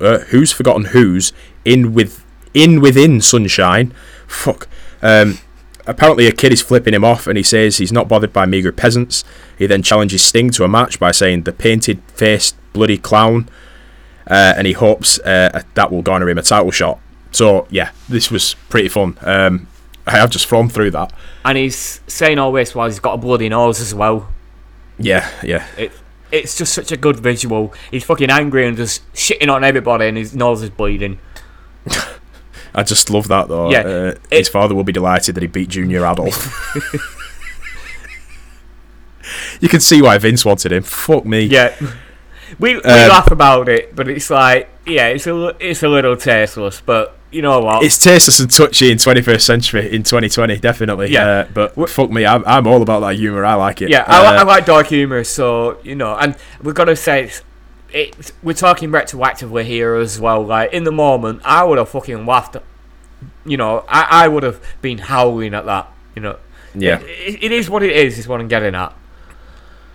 uh, who's forgotten who's in with in within sunshine. Fuck. Um, apparently, a kid is flipping him off, and he says he's not bothered by meager peasants. He then challenges Sting to a match by saying the painted-faced bloody clown, uh, and he hopes uh, that will garner him a title shot. So yeah, this was pretty fun. Um, I have just thrown through that. And he's saying all this while he's got a bloody nose as well. Yeah, yeah. It it's just such a good visual. He's fucking angry and just shitting on everybody, and his nose is bleeding. I just love that though. Yeah, uh, it- his father will be delighted that he beat Junior Adolf. you can see why Vince wanted him. Fuck me. Yeah, we we Um, laugh about it, but it's like yeah, it's a it's a little tasteless, but you know what? It's tasteless and touchy in 21st century in 2020, definitely. Yeah. Uh, but fuck me, I'm, I'm all about that humour. I like it. Yeah, I, li- I Uh, like dark humor, so you know, and we've got to say, it's, it's, we're talking retroactively here as well. Like in the moment, I would have fucking laughed. You know, I, I would have been howling at that. You know, yeah. it, it is what it is. Is what I'm getting at.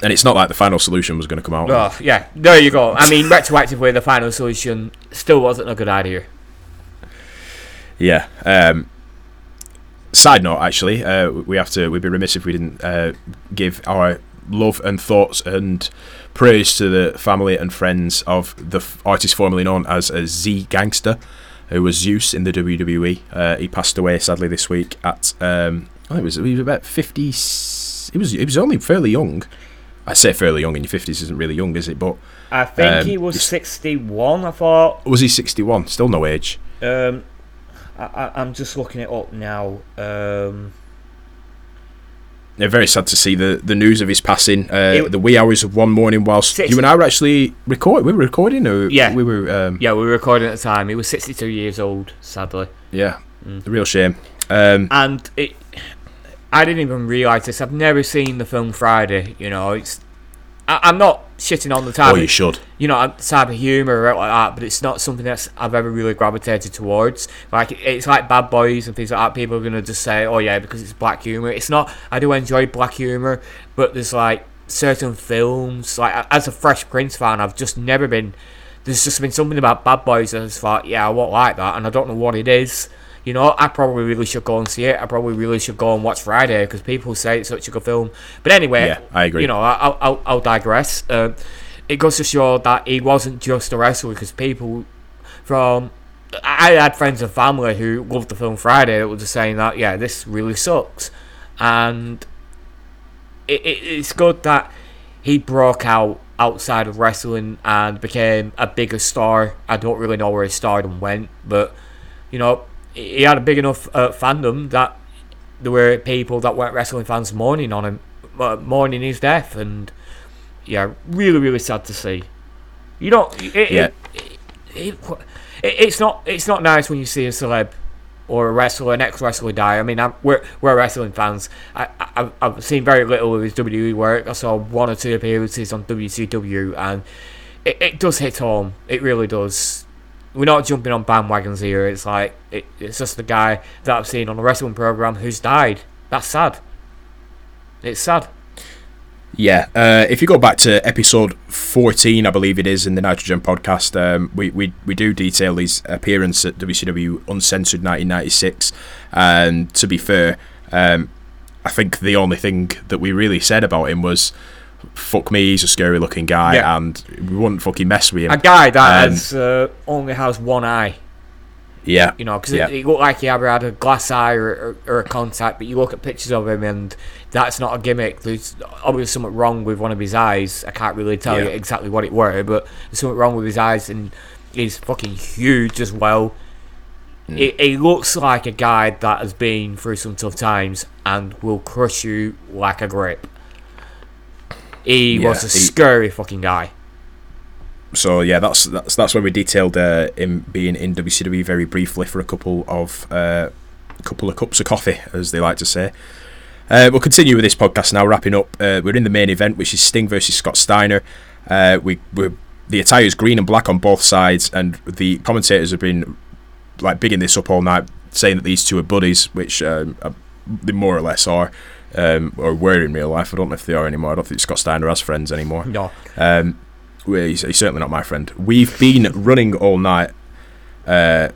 And it's not like the final solution was going to come out. Oh, yeah, there you go. I mean, retroactively, the final solution still wasn't a good idea. Yeah. Um, side note, actually, uh, we have to. We'd be remiss if we didn't uh, give our love and thoughts and praise to the family and friends of the artist formerly known as a Z Gangster, who was Zeus in the WWE. Uh, he passed away sadly this week at um, I think it was he was about fifty. He was he was only fairly young. I say fairly young in your fifties isn't really young, is it? But I think Um, he was 61. I thought. was he sixty one? Still no age. Um, I, I, I'm just looking it up now. Um, Yeah, very sad to see the, the news of his passing. Uh, It- the wee hours of one morning, whilst Six- you and I were actually record, we were recording, or Yeah. we were, um, yeah, we were recording at the time. He was 62 years old, sadly. yeah, Mm. a real shame. Um, and it I didn't even realise this. I've never seen the film Friday. You know, it's I, I'm not shitting on the type, oh, you of, should. you know, type of humour or like that, but it's not something that's I've ever really gravitated towards. Like it's like Bad Boys and things like that. People are gonna just say, "Oh yeah," because it's black humour. It's not. I do enjoy black humour, but there's like certain films. Like as a Fresh Prince fan, I've just never been. There's just been something about Bad Boys that I just thought, yeah, I won't like that, and I don't know what it is. You know, I probably really should go and see it. I probably really should go and watch Friday because people say it's such a good film. But anyway, Yeah, I agree. You know, I- I'll, I'll, I'll digress. Um it goes to show that he wasn't just a wrestler because people from. I had friends and family who loved the film Friday that were just saying that, yeah, this really sucks. And it, it, it's good that he broke out outside of wrestling and became a bigger star. I don't really know where his stardom went, but you know, he had a big enough uh, fandom that there were people that weren't wrestling fans mourning on him, uh, mourning his death, and yeah, really, really sad to see. You know, it, Yeah. it, it, it, it's not it's not nice when you see a celeb or a wrestler, an ex-wrestler die. I mean, I'm, we're we're wrestling fans. I, I I've- I've seen very little of his WWE work. I saw one or two appearances on WCW, and it, it does hit home. It really does. We're not jumping on bandwagons here. It's like it, it's just the guy that I've seen on a wrestling program who's died. That's sad. It's sad. Yeah, uh, if you go back to episode 14, I believe it is, in the Nitrogen podcast, um, we, we, we do detail his appearance at WCW Uncensored 1996. And to be fair, um, I think the only thing that we really said about him was, fuck me, he's a scary looking guy, Yeah. and we wouldn't fucking mess with him. A guy that Um, has uh, only has one eye. yeah. You know, because yeah. it, it looked like he either had a glass eye or, or, or a contact, but you look at pictures of him and that's not a gimmick. There's obviously something wrong with one of his eyes. I can't really tell you exactly what it were, but there's something wrong with his eyes and he's fucking huge as well. Hmm. He, he looks like a guy that has been through some tough times and will crush you like a grape. He Yeah, was a he- scary fucking guy. so yeah, that's that's that's when we detailed uh, him being in WCW very briefly for a couple of uh, couple of cups of coffee, as they like to say. Uh, we'll continue with this podcast now. Wrapping up, uh, we're in the main event, which is Sting versus Scott Steiner. Uh, we we the attire is green and black on both sides, and the commentators have been like bigging this up all night, saying that these two are buddies, which um, uh, they more or less are, um, or were in real life. I don't know if they are anymore. I don't think Scott Steiner has friends anymore. No. Um, well, he's, he's certainly not my friend. We've been running all night uh,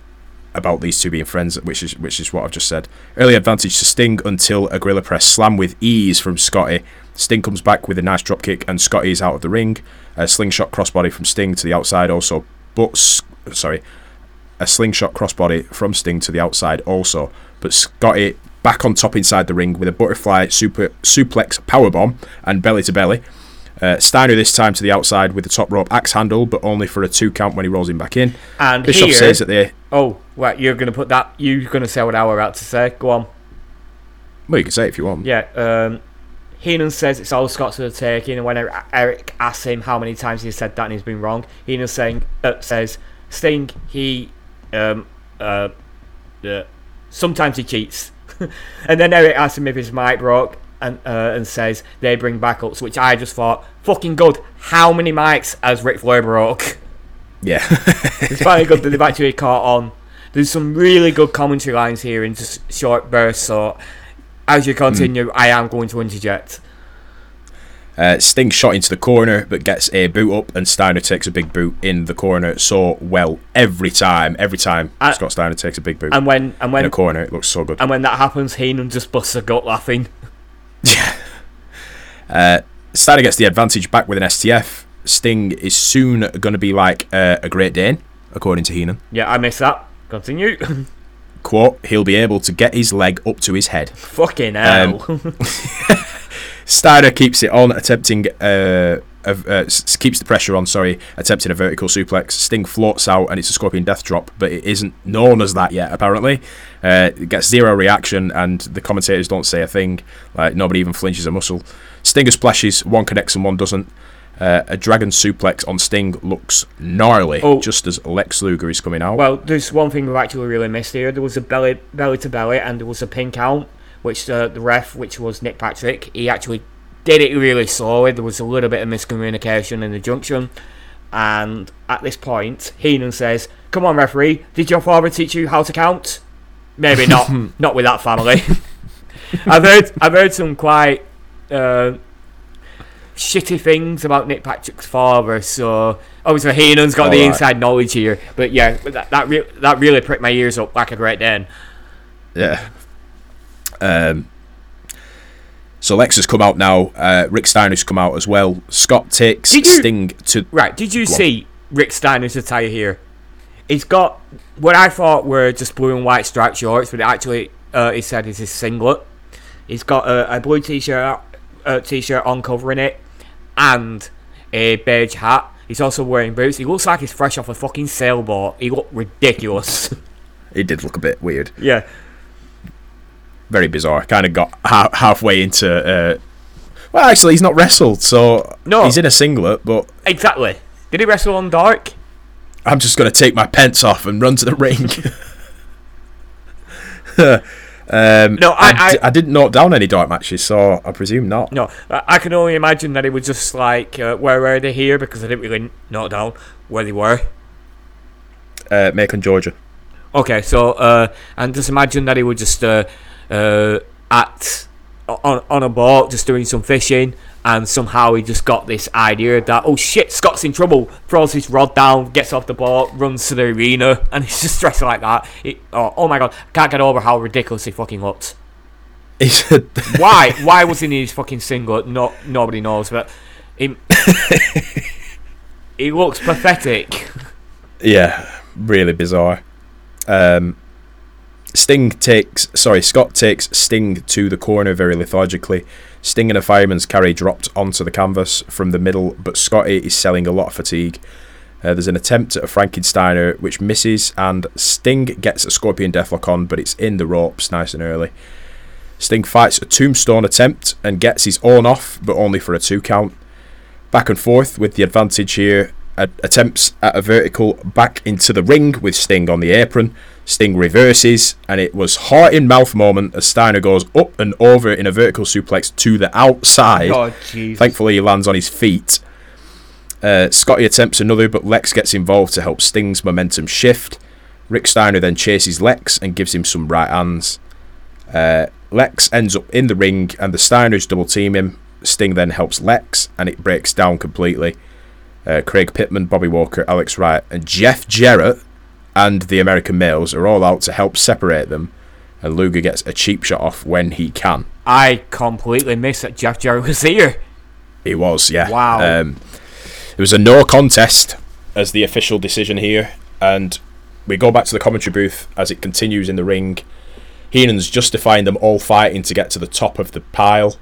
about these two being friends, which is which is what I've just said. Early advantage to Sting until a gorilla press slam with ease from Scotty. Sting comes back with a nice drop kick, and Scotty is out of the ring. A slingshot crossbody from Sting to the outside, also, but sorry, a slingshot crossbody from Sting to the outside also. But Scotty back on top inside the ring with a butterfly super suplex powerbomb and belly to belly. Uh, Steiner this time to the outside with the top rope axe handle, but only for a two count when he rolls him back in. And Bischoff here, says that they. Oh, right, you're going to put that. You're going to say what I was about to say. Go on. Well, you can say it if you want. Yeah, um, Heenan says it's all Scott's for the taking, and when Er- Eric asks him how many times he's said that and he's been wrong, Heenan saying uh, says Sting he um uh, uh sometimes he cheats, and then Eric asks him if his mic broke. And, uh, and says they bring backups, which I just thought fucking good. How many mics has Ric Flair broke? Yeah. It's finally good that they've actually caught on. There's some really good commentary lines here in just short bursts. So as you continue, I am going to interject. Uh, Sting shot into the corner, but gets a boot up, and Steiner takes a big boot in the corner. So well every time, every time Scott Steiner takes a big boot And when and in when a corner, it looks so good. and when that happens, Heenan just busts a gut laughing. Yeah. Uh, Steiner gets the advantage back with an STF. Sting is soon going to be like uh, a Great Dane, according to Heenan. Yeah, I miss that. Continue. Quote, he'll be able to get his leg up to his head. Fucking hell. Um, Steiner keeps it on, attempting uh, uh, keeps the pressure on. Sorry, attempting a vertical suplex. Sting floats out, and it's a scorpion death drop, but it isn't known as that yet. Apparently, uh, it gets zero reaction, and the commentators don't say a thing. Like nobody even flinches a muscle. Stinger splashes, one connects and one doesn't. Uh, a dragon suplex on Sting looks gnarly, Oh. just as Lex Luger is coming out. well, there's one thing we've actually really missed here. There was a belly belly to belly, and there was a pin count, which uh, the ref, which was Nick Patrick, he actually did it really slowly. There was a little bit of miscommunication in the junction. And at this point, Heenan says, Come on, referee, did your father teach you how to count? Maybe not. not with that family. I've heard I've heard some quite uh, shitty things about Nick Patrick's father, so obviously Heenan's got the Alright. inside knowledge here. But yeah, that that, re- that really pricked my ears up like a Great Dane. Yeah. Um. So Lex has come out now. Uh, Rick Steiner's come out as well. Scott takes you- Sting to. Right, did you Go on. see Rick Steiner's attire here? He's got what I thought were just blue and white striped shorts, but actually, uh, he said is his singlet. He's got a, a blue t-shirt, uh, t-shirt on covering it, and a beige hat. He's also wearing boots. He looks like he's fresh off a fucking sailboat. He looked ridiculous. he did look a bit weird, yeah. Very bizarre. I kind of got ha- halfway into. Uh, well, actually, he's not wrestled, so No. he's in a singlet. But Exactly. Did he wrestle on Dark? I'm just gonna take my pants off and run to the ring. um, No, I- I, d- I didn't note down any dark matches, so I presume not. No, I can only imagine that it was just like, uh, where were they here? Because I didn't really note down where they were. Uh, Macon, Georgia. Okay, so uh, and just imagine that he would just uh, uh, at on on a boat, just doing some fishing, and somehow he just got this idea that oh shit, Scott's in trouble. Throws his rod down, gets off the boat, runs to the arena, and he's just dressed like that. It, oh, oh my god, can't get over how ridiculous he fucking looks. Why? Why was he in his fucking singlet? No, nobody knows, but he, he looks pathetic. Yeah, really bizarre. Um, Sting takes, sorry, Scott takes Sting to the corner very lethargically. Sting and a fireman's carry dropped onto the canvas from the middle, but Scotty is selling a lot of fatigue. Uh, there's an attempt at a Frankensteiner which misses, and Sting gets a Scorpion Deathlock on, but it's in the ropes nice and early. Sting fights a tombstone attempt and gets his own off, but only for a two count. Back and forth with the advantage here. Attempts at a vertical back into the ring with Sting on the apron. Sting reverses, and it was heart in mouth moment as Steiner goes up and over in a vertical suplex to the outside. Jesus. Thankfully, he lands on his feet. Uh, Scotty attempts another, but Lex gets involved to help Sting's momentum shift. Rick Steiner then chases Lex and gives him some right hands. Uh, Lex ends up in the ring, and the Steiners double team him. Sting then helps Lex, and it breaks down completely. Uh, Craig Pittman, Bobby Walker, Alex Wright, and Jeff Jarrett and the American males are all out to help separate them. And Luger gets a cheap shot off when he can. I completely missed that Jeff Jarrett was here. He was, yeah. Wow. Um, it was a no contest as the official decision here, and we go back to the commentary booth as it continues in the ring. Heenan's justifying them all fighting to get to the top of the pile,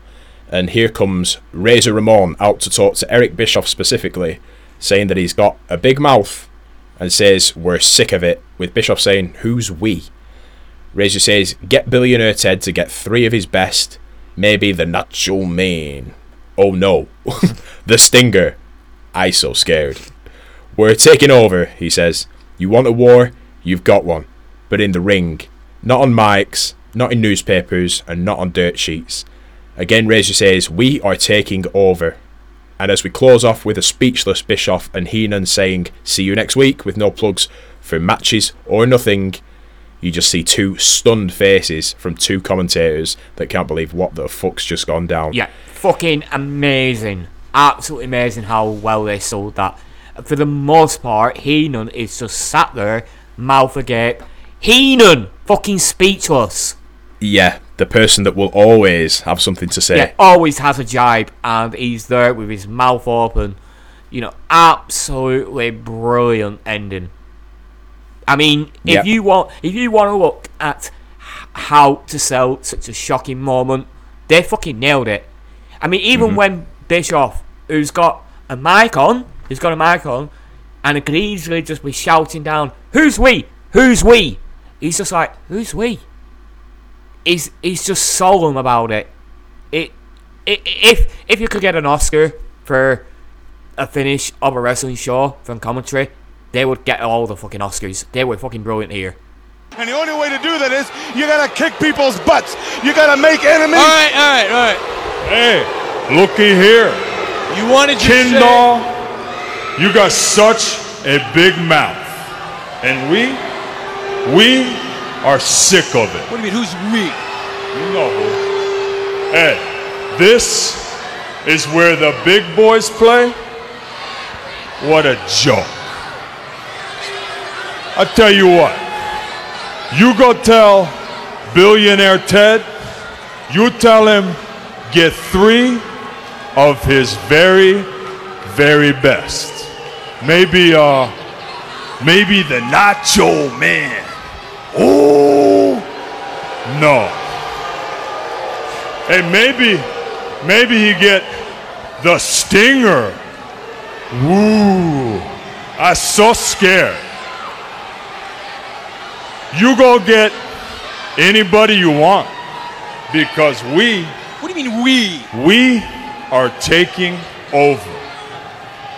and here comes Razor Ramon out to talk to Eric Bischoff specifically, saying that he's got a big mouth and says we're sick of it, with Bischoff saying, Who's we? Razor says, Get Billionaire Ted to get three of his best, maybe the Nacho Man. Oh no, the Stinger. I so scared. We're taking over, he says. You want a war? You've got one. But in the ring. Not on mics, not in newspapers, and not on dirt sheets. Again, Razor says, We are taking over. And as we close off with a speechless Bischoff and Heenan saying, See you next week, with no plugs for matches or nothing, you just see two stunned faces from two commentators that can't believe what the fuck's just gone down. Yeah, fucking amazing. Absolutely amazing how well they sold that. For the most part, Heenan is just sat there, mouth agape. Heenan! Fucking speechless. Yeah, the person that will always have something to say. Yeah, always has a jibe, and he's there with his mouth open. You know, absolutely brilliant ending. I mean, if Yeah. you want, if you want to look at how to sell such a shocking moment, they fucking nailed it. I mean, even mm-hmm. when Bischoff, who's got a mic on, who's got a mic on, and it could easily just be shouting down, "Who's we? Who's we?" He's just like, "Who's we?" He's he's just solemn about it. It, i if if you could get an Oscar for a finish of a wrestling show from commentary, they would get all the fucking Oscars. They were fucking brilliant here. And the only way to do that is you gotta kick people's butts. You gotta make enemies. All right, all right, all right. Hey, looky here. You wanted to say, Kindle, you got such a big mouth. And we, we are sick of it. What do you mean? Who's we? You know who. Hey, this is where the big boys play? What a joke. I tell you what, you go tell billionaire Ted, you tell him get three of his very, very best. Maybe, uh, maybe the Nacho Man. Oh, no. Hey, maybe, maybe he get the stinger. Woo! I'm so scared. You go get anybody you want because we, What do you mean we? we are taking over.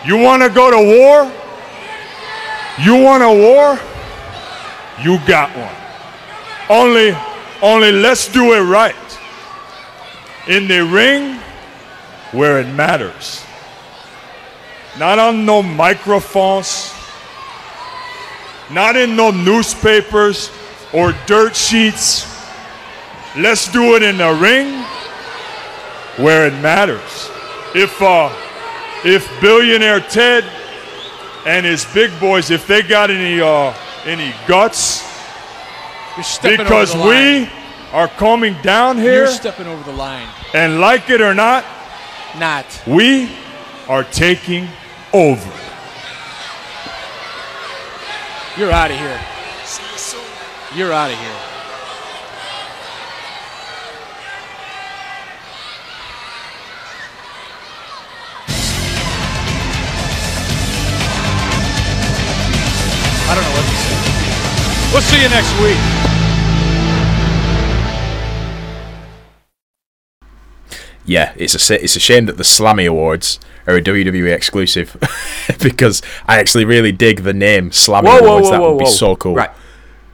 You want to go to war? You want a war? You got one. Only, only let's do it right. In the ring, where it matters. Not on no microphones, not in no newspapers or dirt sheets. Let's do it in the ring where it matters. If uh, if billionaire Ted and his big boys, if they got any uh, any guts, because the line. we are coming down here, You're stepping over the line. and like it or not, Not. we are taking over. You're out of here. You're out of here. I don't know what to say. We'll see you next week. Yeah, it's a it's a shame that the Slammy Awards are a WWE exclusive because I actually really dig the name Slammy Whoa, Awards. whoa, that whoa, would be so cool. Right.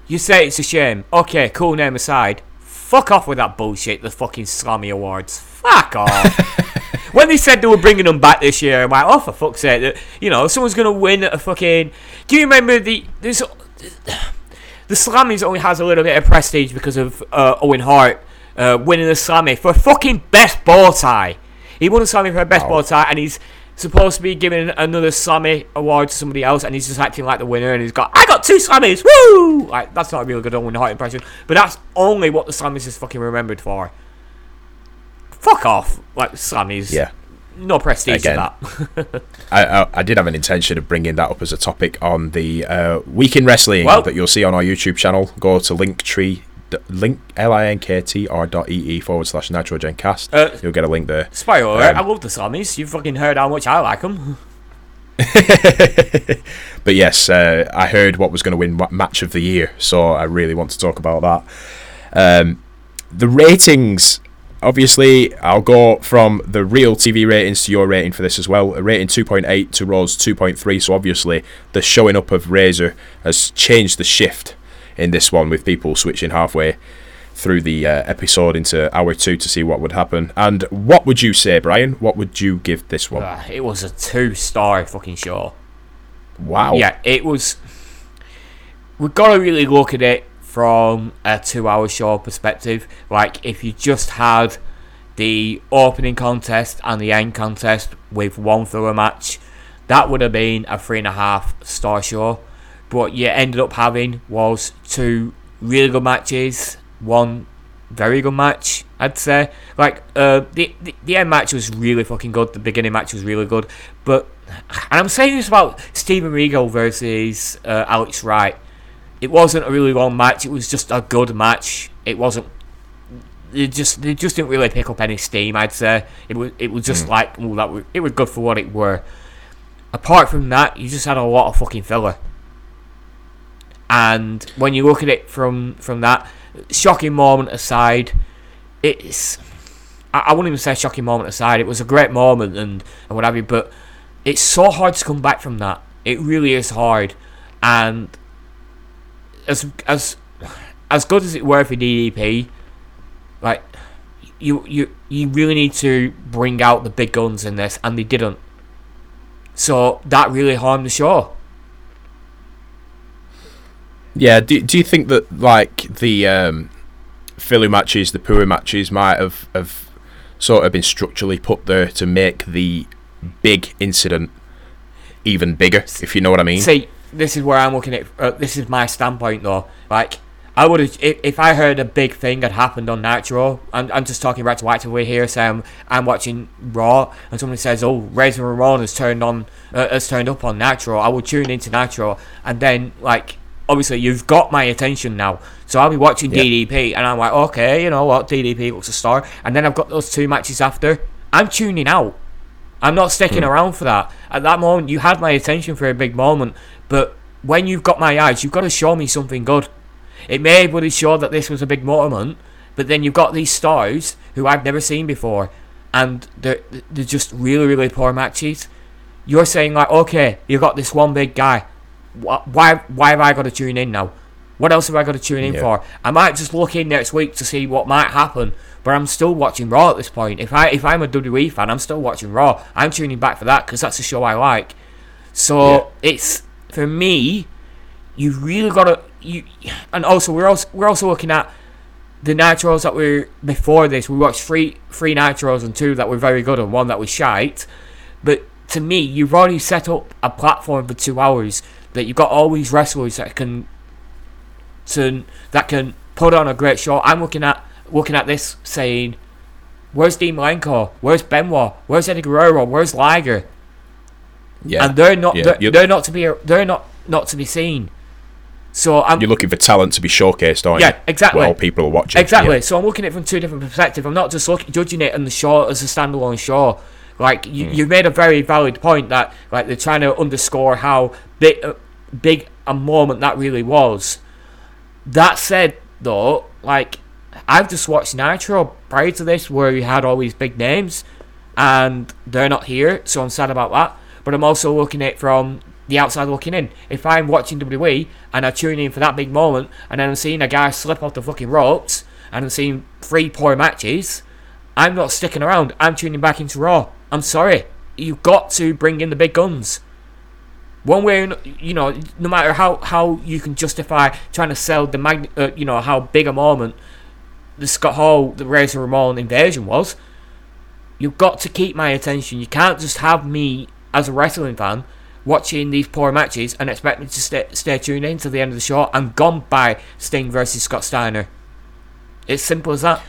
You say it's a shame. Okay, cool name aside. Fuck off with that bullshit, the fucking Slammy Awards. Fuck off. when they said they were bringing them back this year, I'm like, oh, for fuck's sake. that- You know, someone's going to win at a fucking. Do you remember the. There's. The Slammies only has a little bit of prestige because of uh, Owen Hart uh, winning the Slammy for a fucking best ball tie. He won the Slammy for a best Wow. bow tie, and he's supposed to be giving another Slammy award to somebody else, and he's just acting like the winner, and he's got, I got two Slammys, woo! Like, that's not a real good Owen Hart impression, but that's only what the Slammys is fucking remembered for. Fuck off, like Slammys. Yeah. No prestige Again. to that. I, I, I did have an intention of bringing that up as a topic on the uh, Week in Wrestling Well- that you'll see on our YouTube channel. Go to Linktree, link l i n k t r dot e e forward slash nitrogencast. Uh, You'll get a link there. Spoiler alert, Um, I love the Slammys. You've fucking heard how much I like them. But yes, uh, I heard what was going to win match of the year, so I really want to talk about that. Um, the ratings, obviously, I'll go from the real TV ratings to your rating for this as well. A rating 2.8 to Raw's 2.3, so obviously the showing up of Razor has changed the shift in this one with people switching halfway through the uh, episode into hour two to see what would happen. And what would you say, Brian? What would you give this one? Ah, it was a two star fucking show. Wow. Yeah, it was. We've got to really look at it from a two hour show perspective. Like, if you just had the opening contest and the end contest with one filler match, that would have been a three and a half star show. But you ended up having was two really good matches, one very good match. I'd say like uh, the, the the end match was really fucking good. The beginning match was really good, but and I'm saying this about Steven Regal versus uh, Alex Wright. It wasn't a really long match. It was just a good match. It wasn't. It just they just didn't really pick up any steam. I'd say it was it was just like well, that was, it was good for what it were. Apart from that, you just had a lot of fucking filler. And when you look at it from from that shocking moment aside, it's I, I wouldn't even say shocking moment aside. It was a great moment and and what have you, but it's so hard to come back from that. It really is hard, and as as as good as it were for DDP, like you you you really need to bring out the big guns in this, and they didn't. So that really harmed the show. Yeah, do, do you think that like the um, Philly matches, the Pura matches might have, have sort of been structurally put there to make the big incident even bigger, if you know what I mean? See, this is where I'm looking at. Uh, this is my standpoint, though. Like, I would have if, if I heard a big thing had happened on Nitro. I'm, I'm just talking right to White Way here. So I'm, I'm watching Raw, and somebody says, "Oh, Razor Ramon has turned on, uh, has turned up on Nitro." I would tune into Nitro, and then like, obviously, you've got my attention now. So I'll be watching Yeah. DDP, and I'm like, okay, you know what, DDP looks a star. And then I've got those two matches after. I'm tuning out. I'm not sticking hmm. around for that. At that moment, you had my attention for a big moment, but when you've got my eyes, you've got to show me something good. It may have be sure that this was a big moment, but then you've got these stars who I've never seen before, and they're, they're just really, really poor matches. You're saying like, okay, you've got this one big guy. Wh- Why, why have I got to tune in now? What else have I got to tune in Yeah. for? I might just look in next week to see what might happen, but I'm still watching Raw at this point. If I if I'm a WWE fan, I'm still watching Raw. I'm tuning back for that because that's a show I like. So it's for me, you really got to you, and also we're also we're also looking at the nitros that were before this. We watched three three nitros and two that were very good and one that was shite. But to me, you've already set up a platform for two hours that you've got all these wrestlers that can to that can put on a great show. I'm looking at looking at this saying, "Where's Dean Malenko? Where's Benoit? Where's Eddie Guerrero? Where's Liger?" yeah. And they're not Yeah, they're, they're not to be they're not not to be seen. So I'm You're looking for talent to be showcased, aren't you? Yeah, exactly. While people are watching. Exactly. Yeah. So I'm looking at it from two different perspectives. I'm not just looking, judging it on the show as a standalone show. Like you, Hmm. you've made a very valid point that like they're trying to underscore how big, uh, big a moment that really was. That said, though, like I've just watched Nitro prior to this, where you had all these big names, and they're not here, so I'm sad about that. But I'm also looking at it from the outside looking in. If I'm watching WWE and I tune in for that big moment, and then I'm seeing a guy slip off the fucking ropes, and I'm seeing three poor matches, I'm not sticking around. I'm tuning back into Raw. I'm sorry. You've got to bring in the big guns. One way, you know, no matter how, how you can justify trying to sell the mag, uh, you know, how big a moment the Scott Hall, the Razor Ramon invasion was, you've got to keep my attention. You can't just have me as a wrestling fan watching these poor matches and expect me to stay, stay tuned in to the end of the show. I'm gone by Sting versus Scott Steiner. It's simple as that.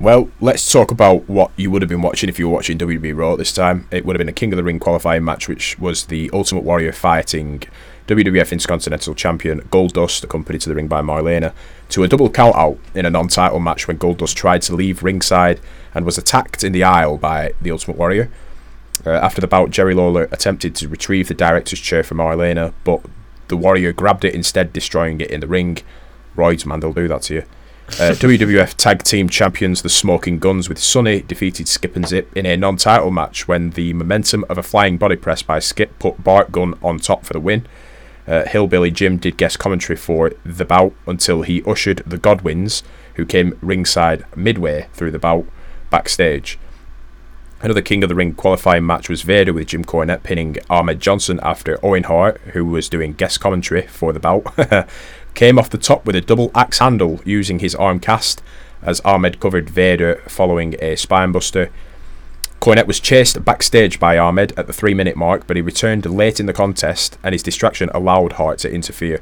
Well, let's talk about what you would have been watching if you were watching WWE Raw at this time. It would have been a King of the Ring qualifying match, which was the Ultimate Warrior fighting WWF Intercontinental Champion Goldust, accompanied to the ring by Marlena, to a double countout in a non-title match when Goldust tried to leave ringside and was attacked in the aisle by the Ultimate Warrior. Uh, after the bout, Jerry Lawler attempted to retrieve the director's chair from Marlena, but the Warrior grabbed it instead, destroying it in the ring. Roy's man, they'll do that to you. Uh, WWF Tag Team Champions, the Smoking Guns with Sunny, defeated Skip and Zip in a non title match when the momentum of a flying body press by Skip put Bart Gunn on top for the win. Uh, Hillbilly Jim did guest commentary for the bout until he ushered the Godwins, who came ringside midway through the bout, backstage. Another King of the Ring qualifying match was Vader with Jim Cornette pinning Ahmed Johnson after Owen Hart, who was doing guest commentary for the bout, came off the top with a double axe handle using his arm cast as Ahmed covered Vader following a spinebuster. Cornette was chased backstage by Ahmed at the three minute mark, but he returned late in the contest and his distraction allowed Hart to interfere.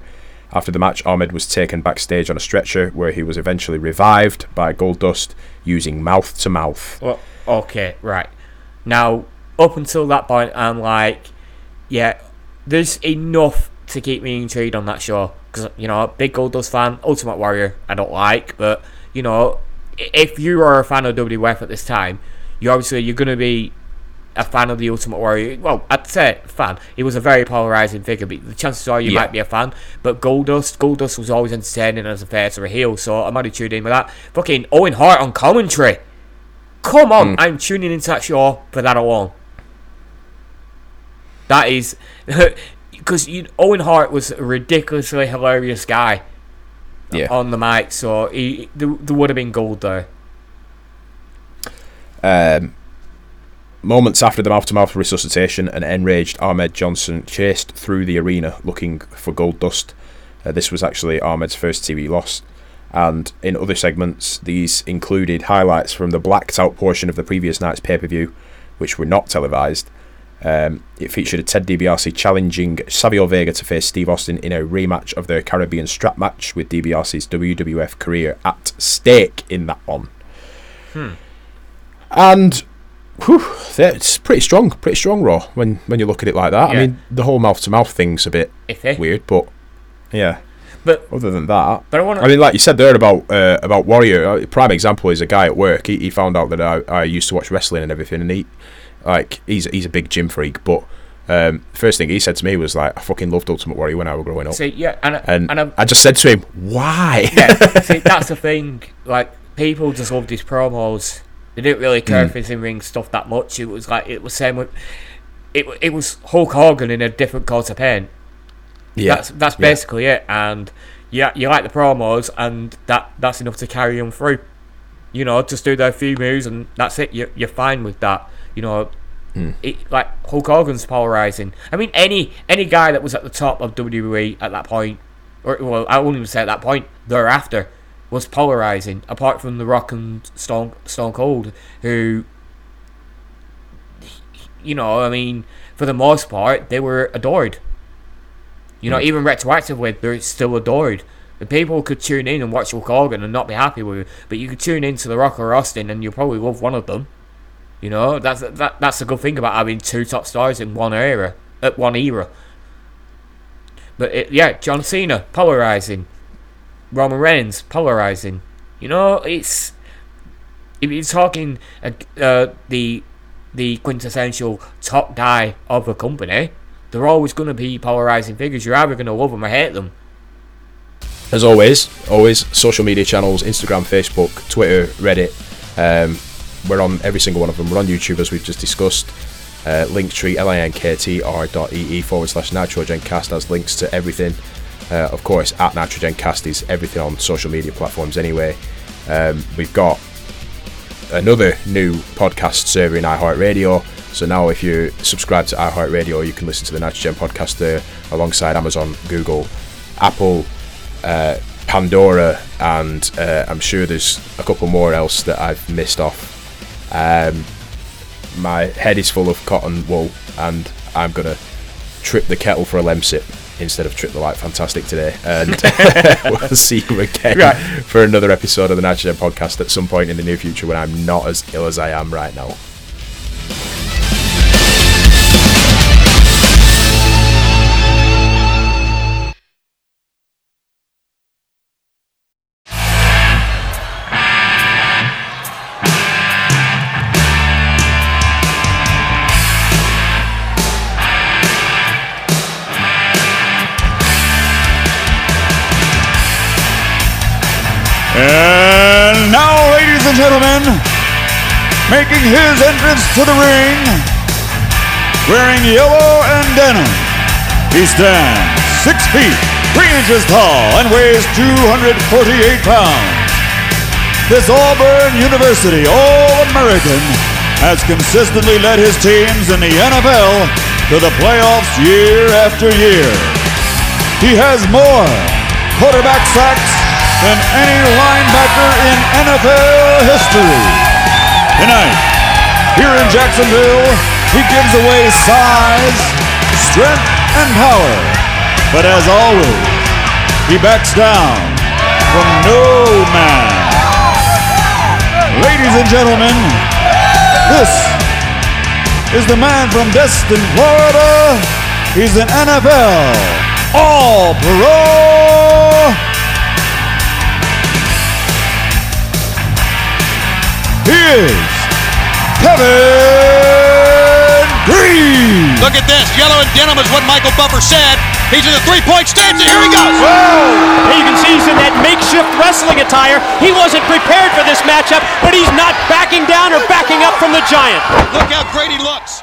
After the match, Ahmed was taken backstage on a stretcher where he was eventually revived by Goldust using mouth to mouth. Okay, right. Now, up until that point, I'm like, yeah, there's enough to keep me intrigued on that show. Because, you know, big Goldust fan, Ultimate Warrior, I don't like, but, you know, if you are a fan of WWF at this time, you obviously, you're going to be a fan of the Ultimate Warrior. Well, I'd say fan. He was a very polarizing figure, but the chances are you Yeah. might be a fan. But Goldust, Goldust was always entertaining as a face or a heel, so I'm already tuned in with that. Fucking Owen Hart on commentary. Come on, hmm. I'm tuning into that show for that alone. That is because you Owen Hart was a ridiculously hilarious guy Yeah. on the mic, so he, there, there would have been gold there. Um, moments after the mouth to mouth resuscitation, an enraged Ahmed Johnson chased through the arena looking for Goldust. Uh, this was actually Ahmed's first TV loss. And in other segments, these included highlights from the blacked out portion of the previous night's pay per view, which were not televised. Um, it featured a Ted DiBiase challenging Savio Vega to face Steve Austin in a rematch of their Caribbean strap match with DiBiase's WWF career at stake in that one. Hmm. And whew, that's pretty strong, pretty strong Raw when when you look at it like that. Yeah. I mean, the whole mouth to mouth thing's a bit Iffy. weird, but yeah. But Other than that, But I wanna- I mean, like you said there about uh, about Warrior. uh, Prime example is a guy at work. He, he found out that I, I used to watch wrestling and everything, and he like he's he's a big gym freak. But um, first thing he said to me was like, "I fucking loved Ultimate Warrior when I was growing up," see, yeah, and and, and I just said to him, "Why?" yeah, see, that's the thing. Like people just loved his promos. They didn't really care for his in-ring stuff that much. It was like it was same with it. It was Hulk Hogan in a different coat of paint. yeah, That's that's yeah. basically it. And yeah, you like the promos, and that that's enough to carry them through. You know, just do their few moves, and that's it. You're you're fine with that. You know, hmm. it, like Hulk Hogan's polarizing. I mean, any any guy that was at the top of WWE at that point, or well, I wouldn't even say at that point. Thereafter, was polarizing. Apart from The Rock and Stone Stone Cold, who, you know, I mean, for the most part, they were adored. You know, hmm. even retroactively, they're still adored. The people could tune in and watch Hulk Hogan and not be happy with it, but you could tune into The Rock or Austin and you'll probably love one of them. You know, that's that, that's the good thing about having two top stars in one era, at one era. But it, yeah, John Cena polarizing, Roman Reigns polarizing. You know, it's if you're talking uh, uh, the the quintessential top guy of a company, they're always going to be polarizing figures. You're either going to love them or hate them. As always, always social media channels: Instagram, Facebook, Twitter, Reddit. Um, we're on every single one of them. We're on YouTube, as we've just discussed. Uh, Linktree, linktr.ee forward slash nitrogencast has links to everything. Uh, of course, at nitrogencast is everything on social media platforms anyway. Um, we've got another new podcast server in iHeartRadio. So now, if you subscribe to iHeartRadio, you can listen to the Nitrogen podcast there alongside Amazon, Google, Apple, uh, Pandora, and uh, I'm sure there's a couple more else that I've missed off. Um, my head is full of cotton wool, and I'm gonna trip the kettle for a lemsip instead of trip the light fantastic today. And we'll see you again Right. for another episode of the Nitrogen podcast at some point in the near future when I'm not as ill as I am right now. Making his entrance to the ring, wearing yellow and denim, he stands six feet, three inches tall, and weighs 248 pounds. This Auburn University All-American has consistently led his teams in the NFL to the playoffs year after year. He has more quarterback sacks than any linebacker in NFL history. Tonight, here in Jacksonville, he gives away size, strength, and power. But as always, He backs down from no man. Ladies and gentlemen, this is the man from Destin, Florida. He's an NFL All Pro. He is Kevin Greene. Look at this. Yellow and denim is what Michael Buffer said. He's in the three-point stance, and here he goes. Hey, you can see he's in that makeshift wrestling attire. He wasn't prepared for this matchup, but he's not backing down or backing up from the Giant. Look how great he looks.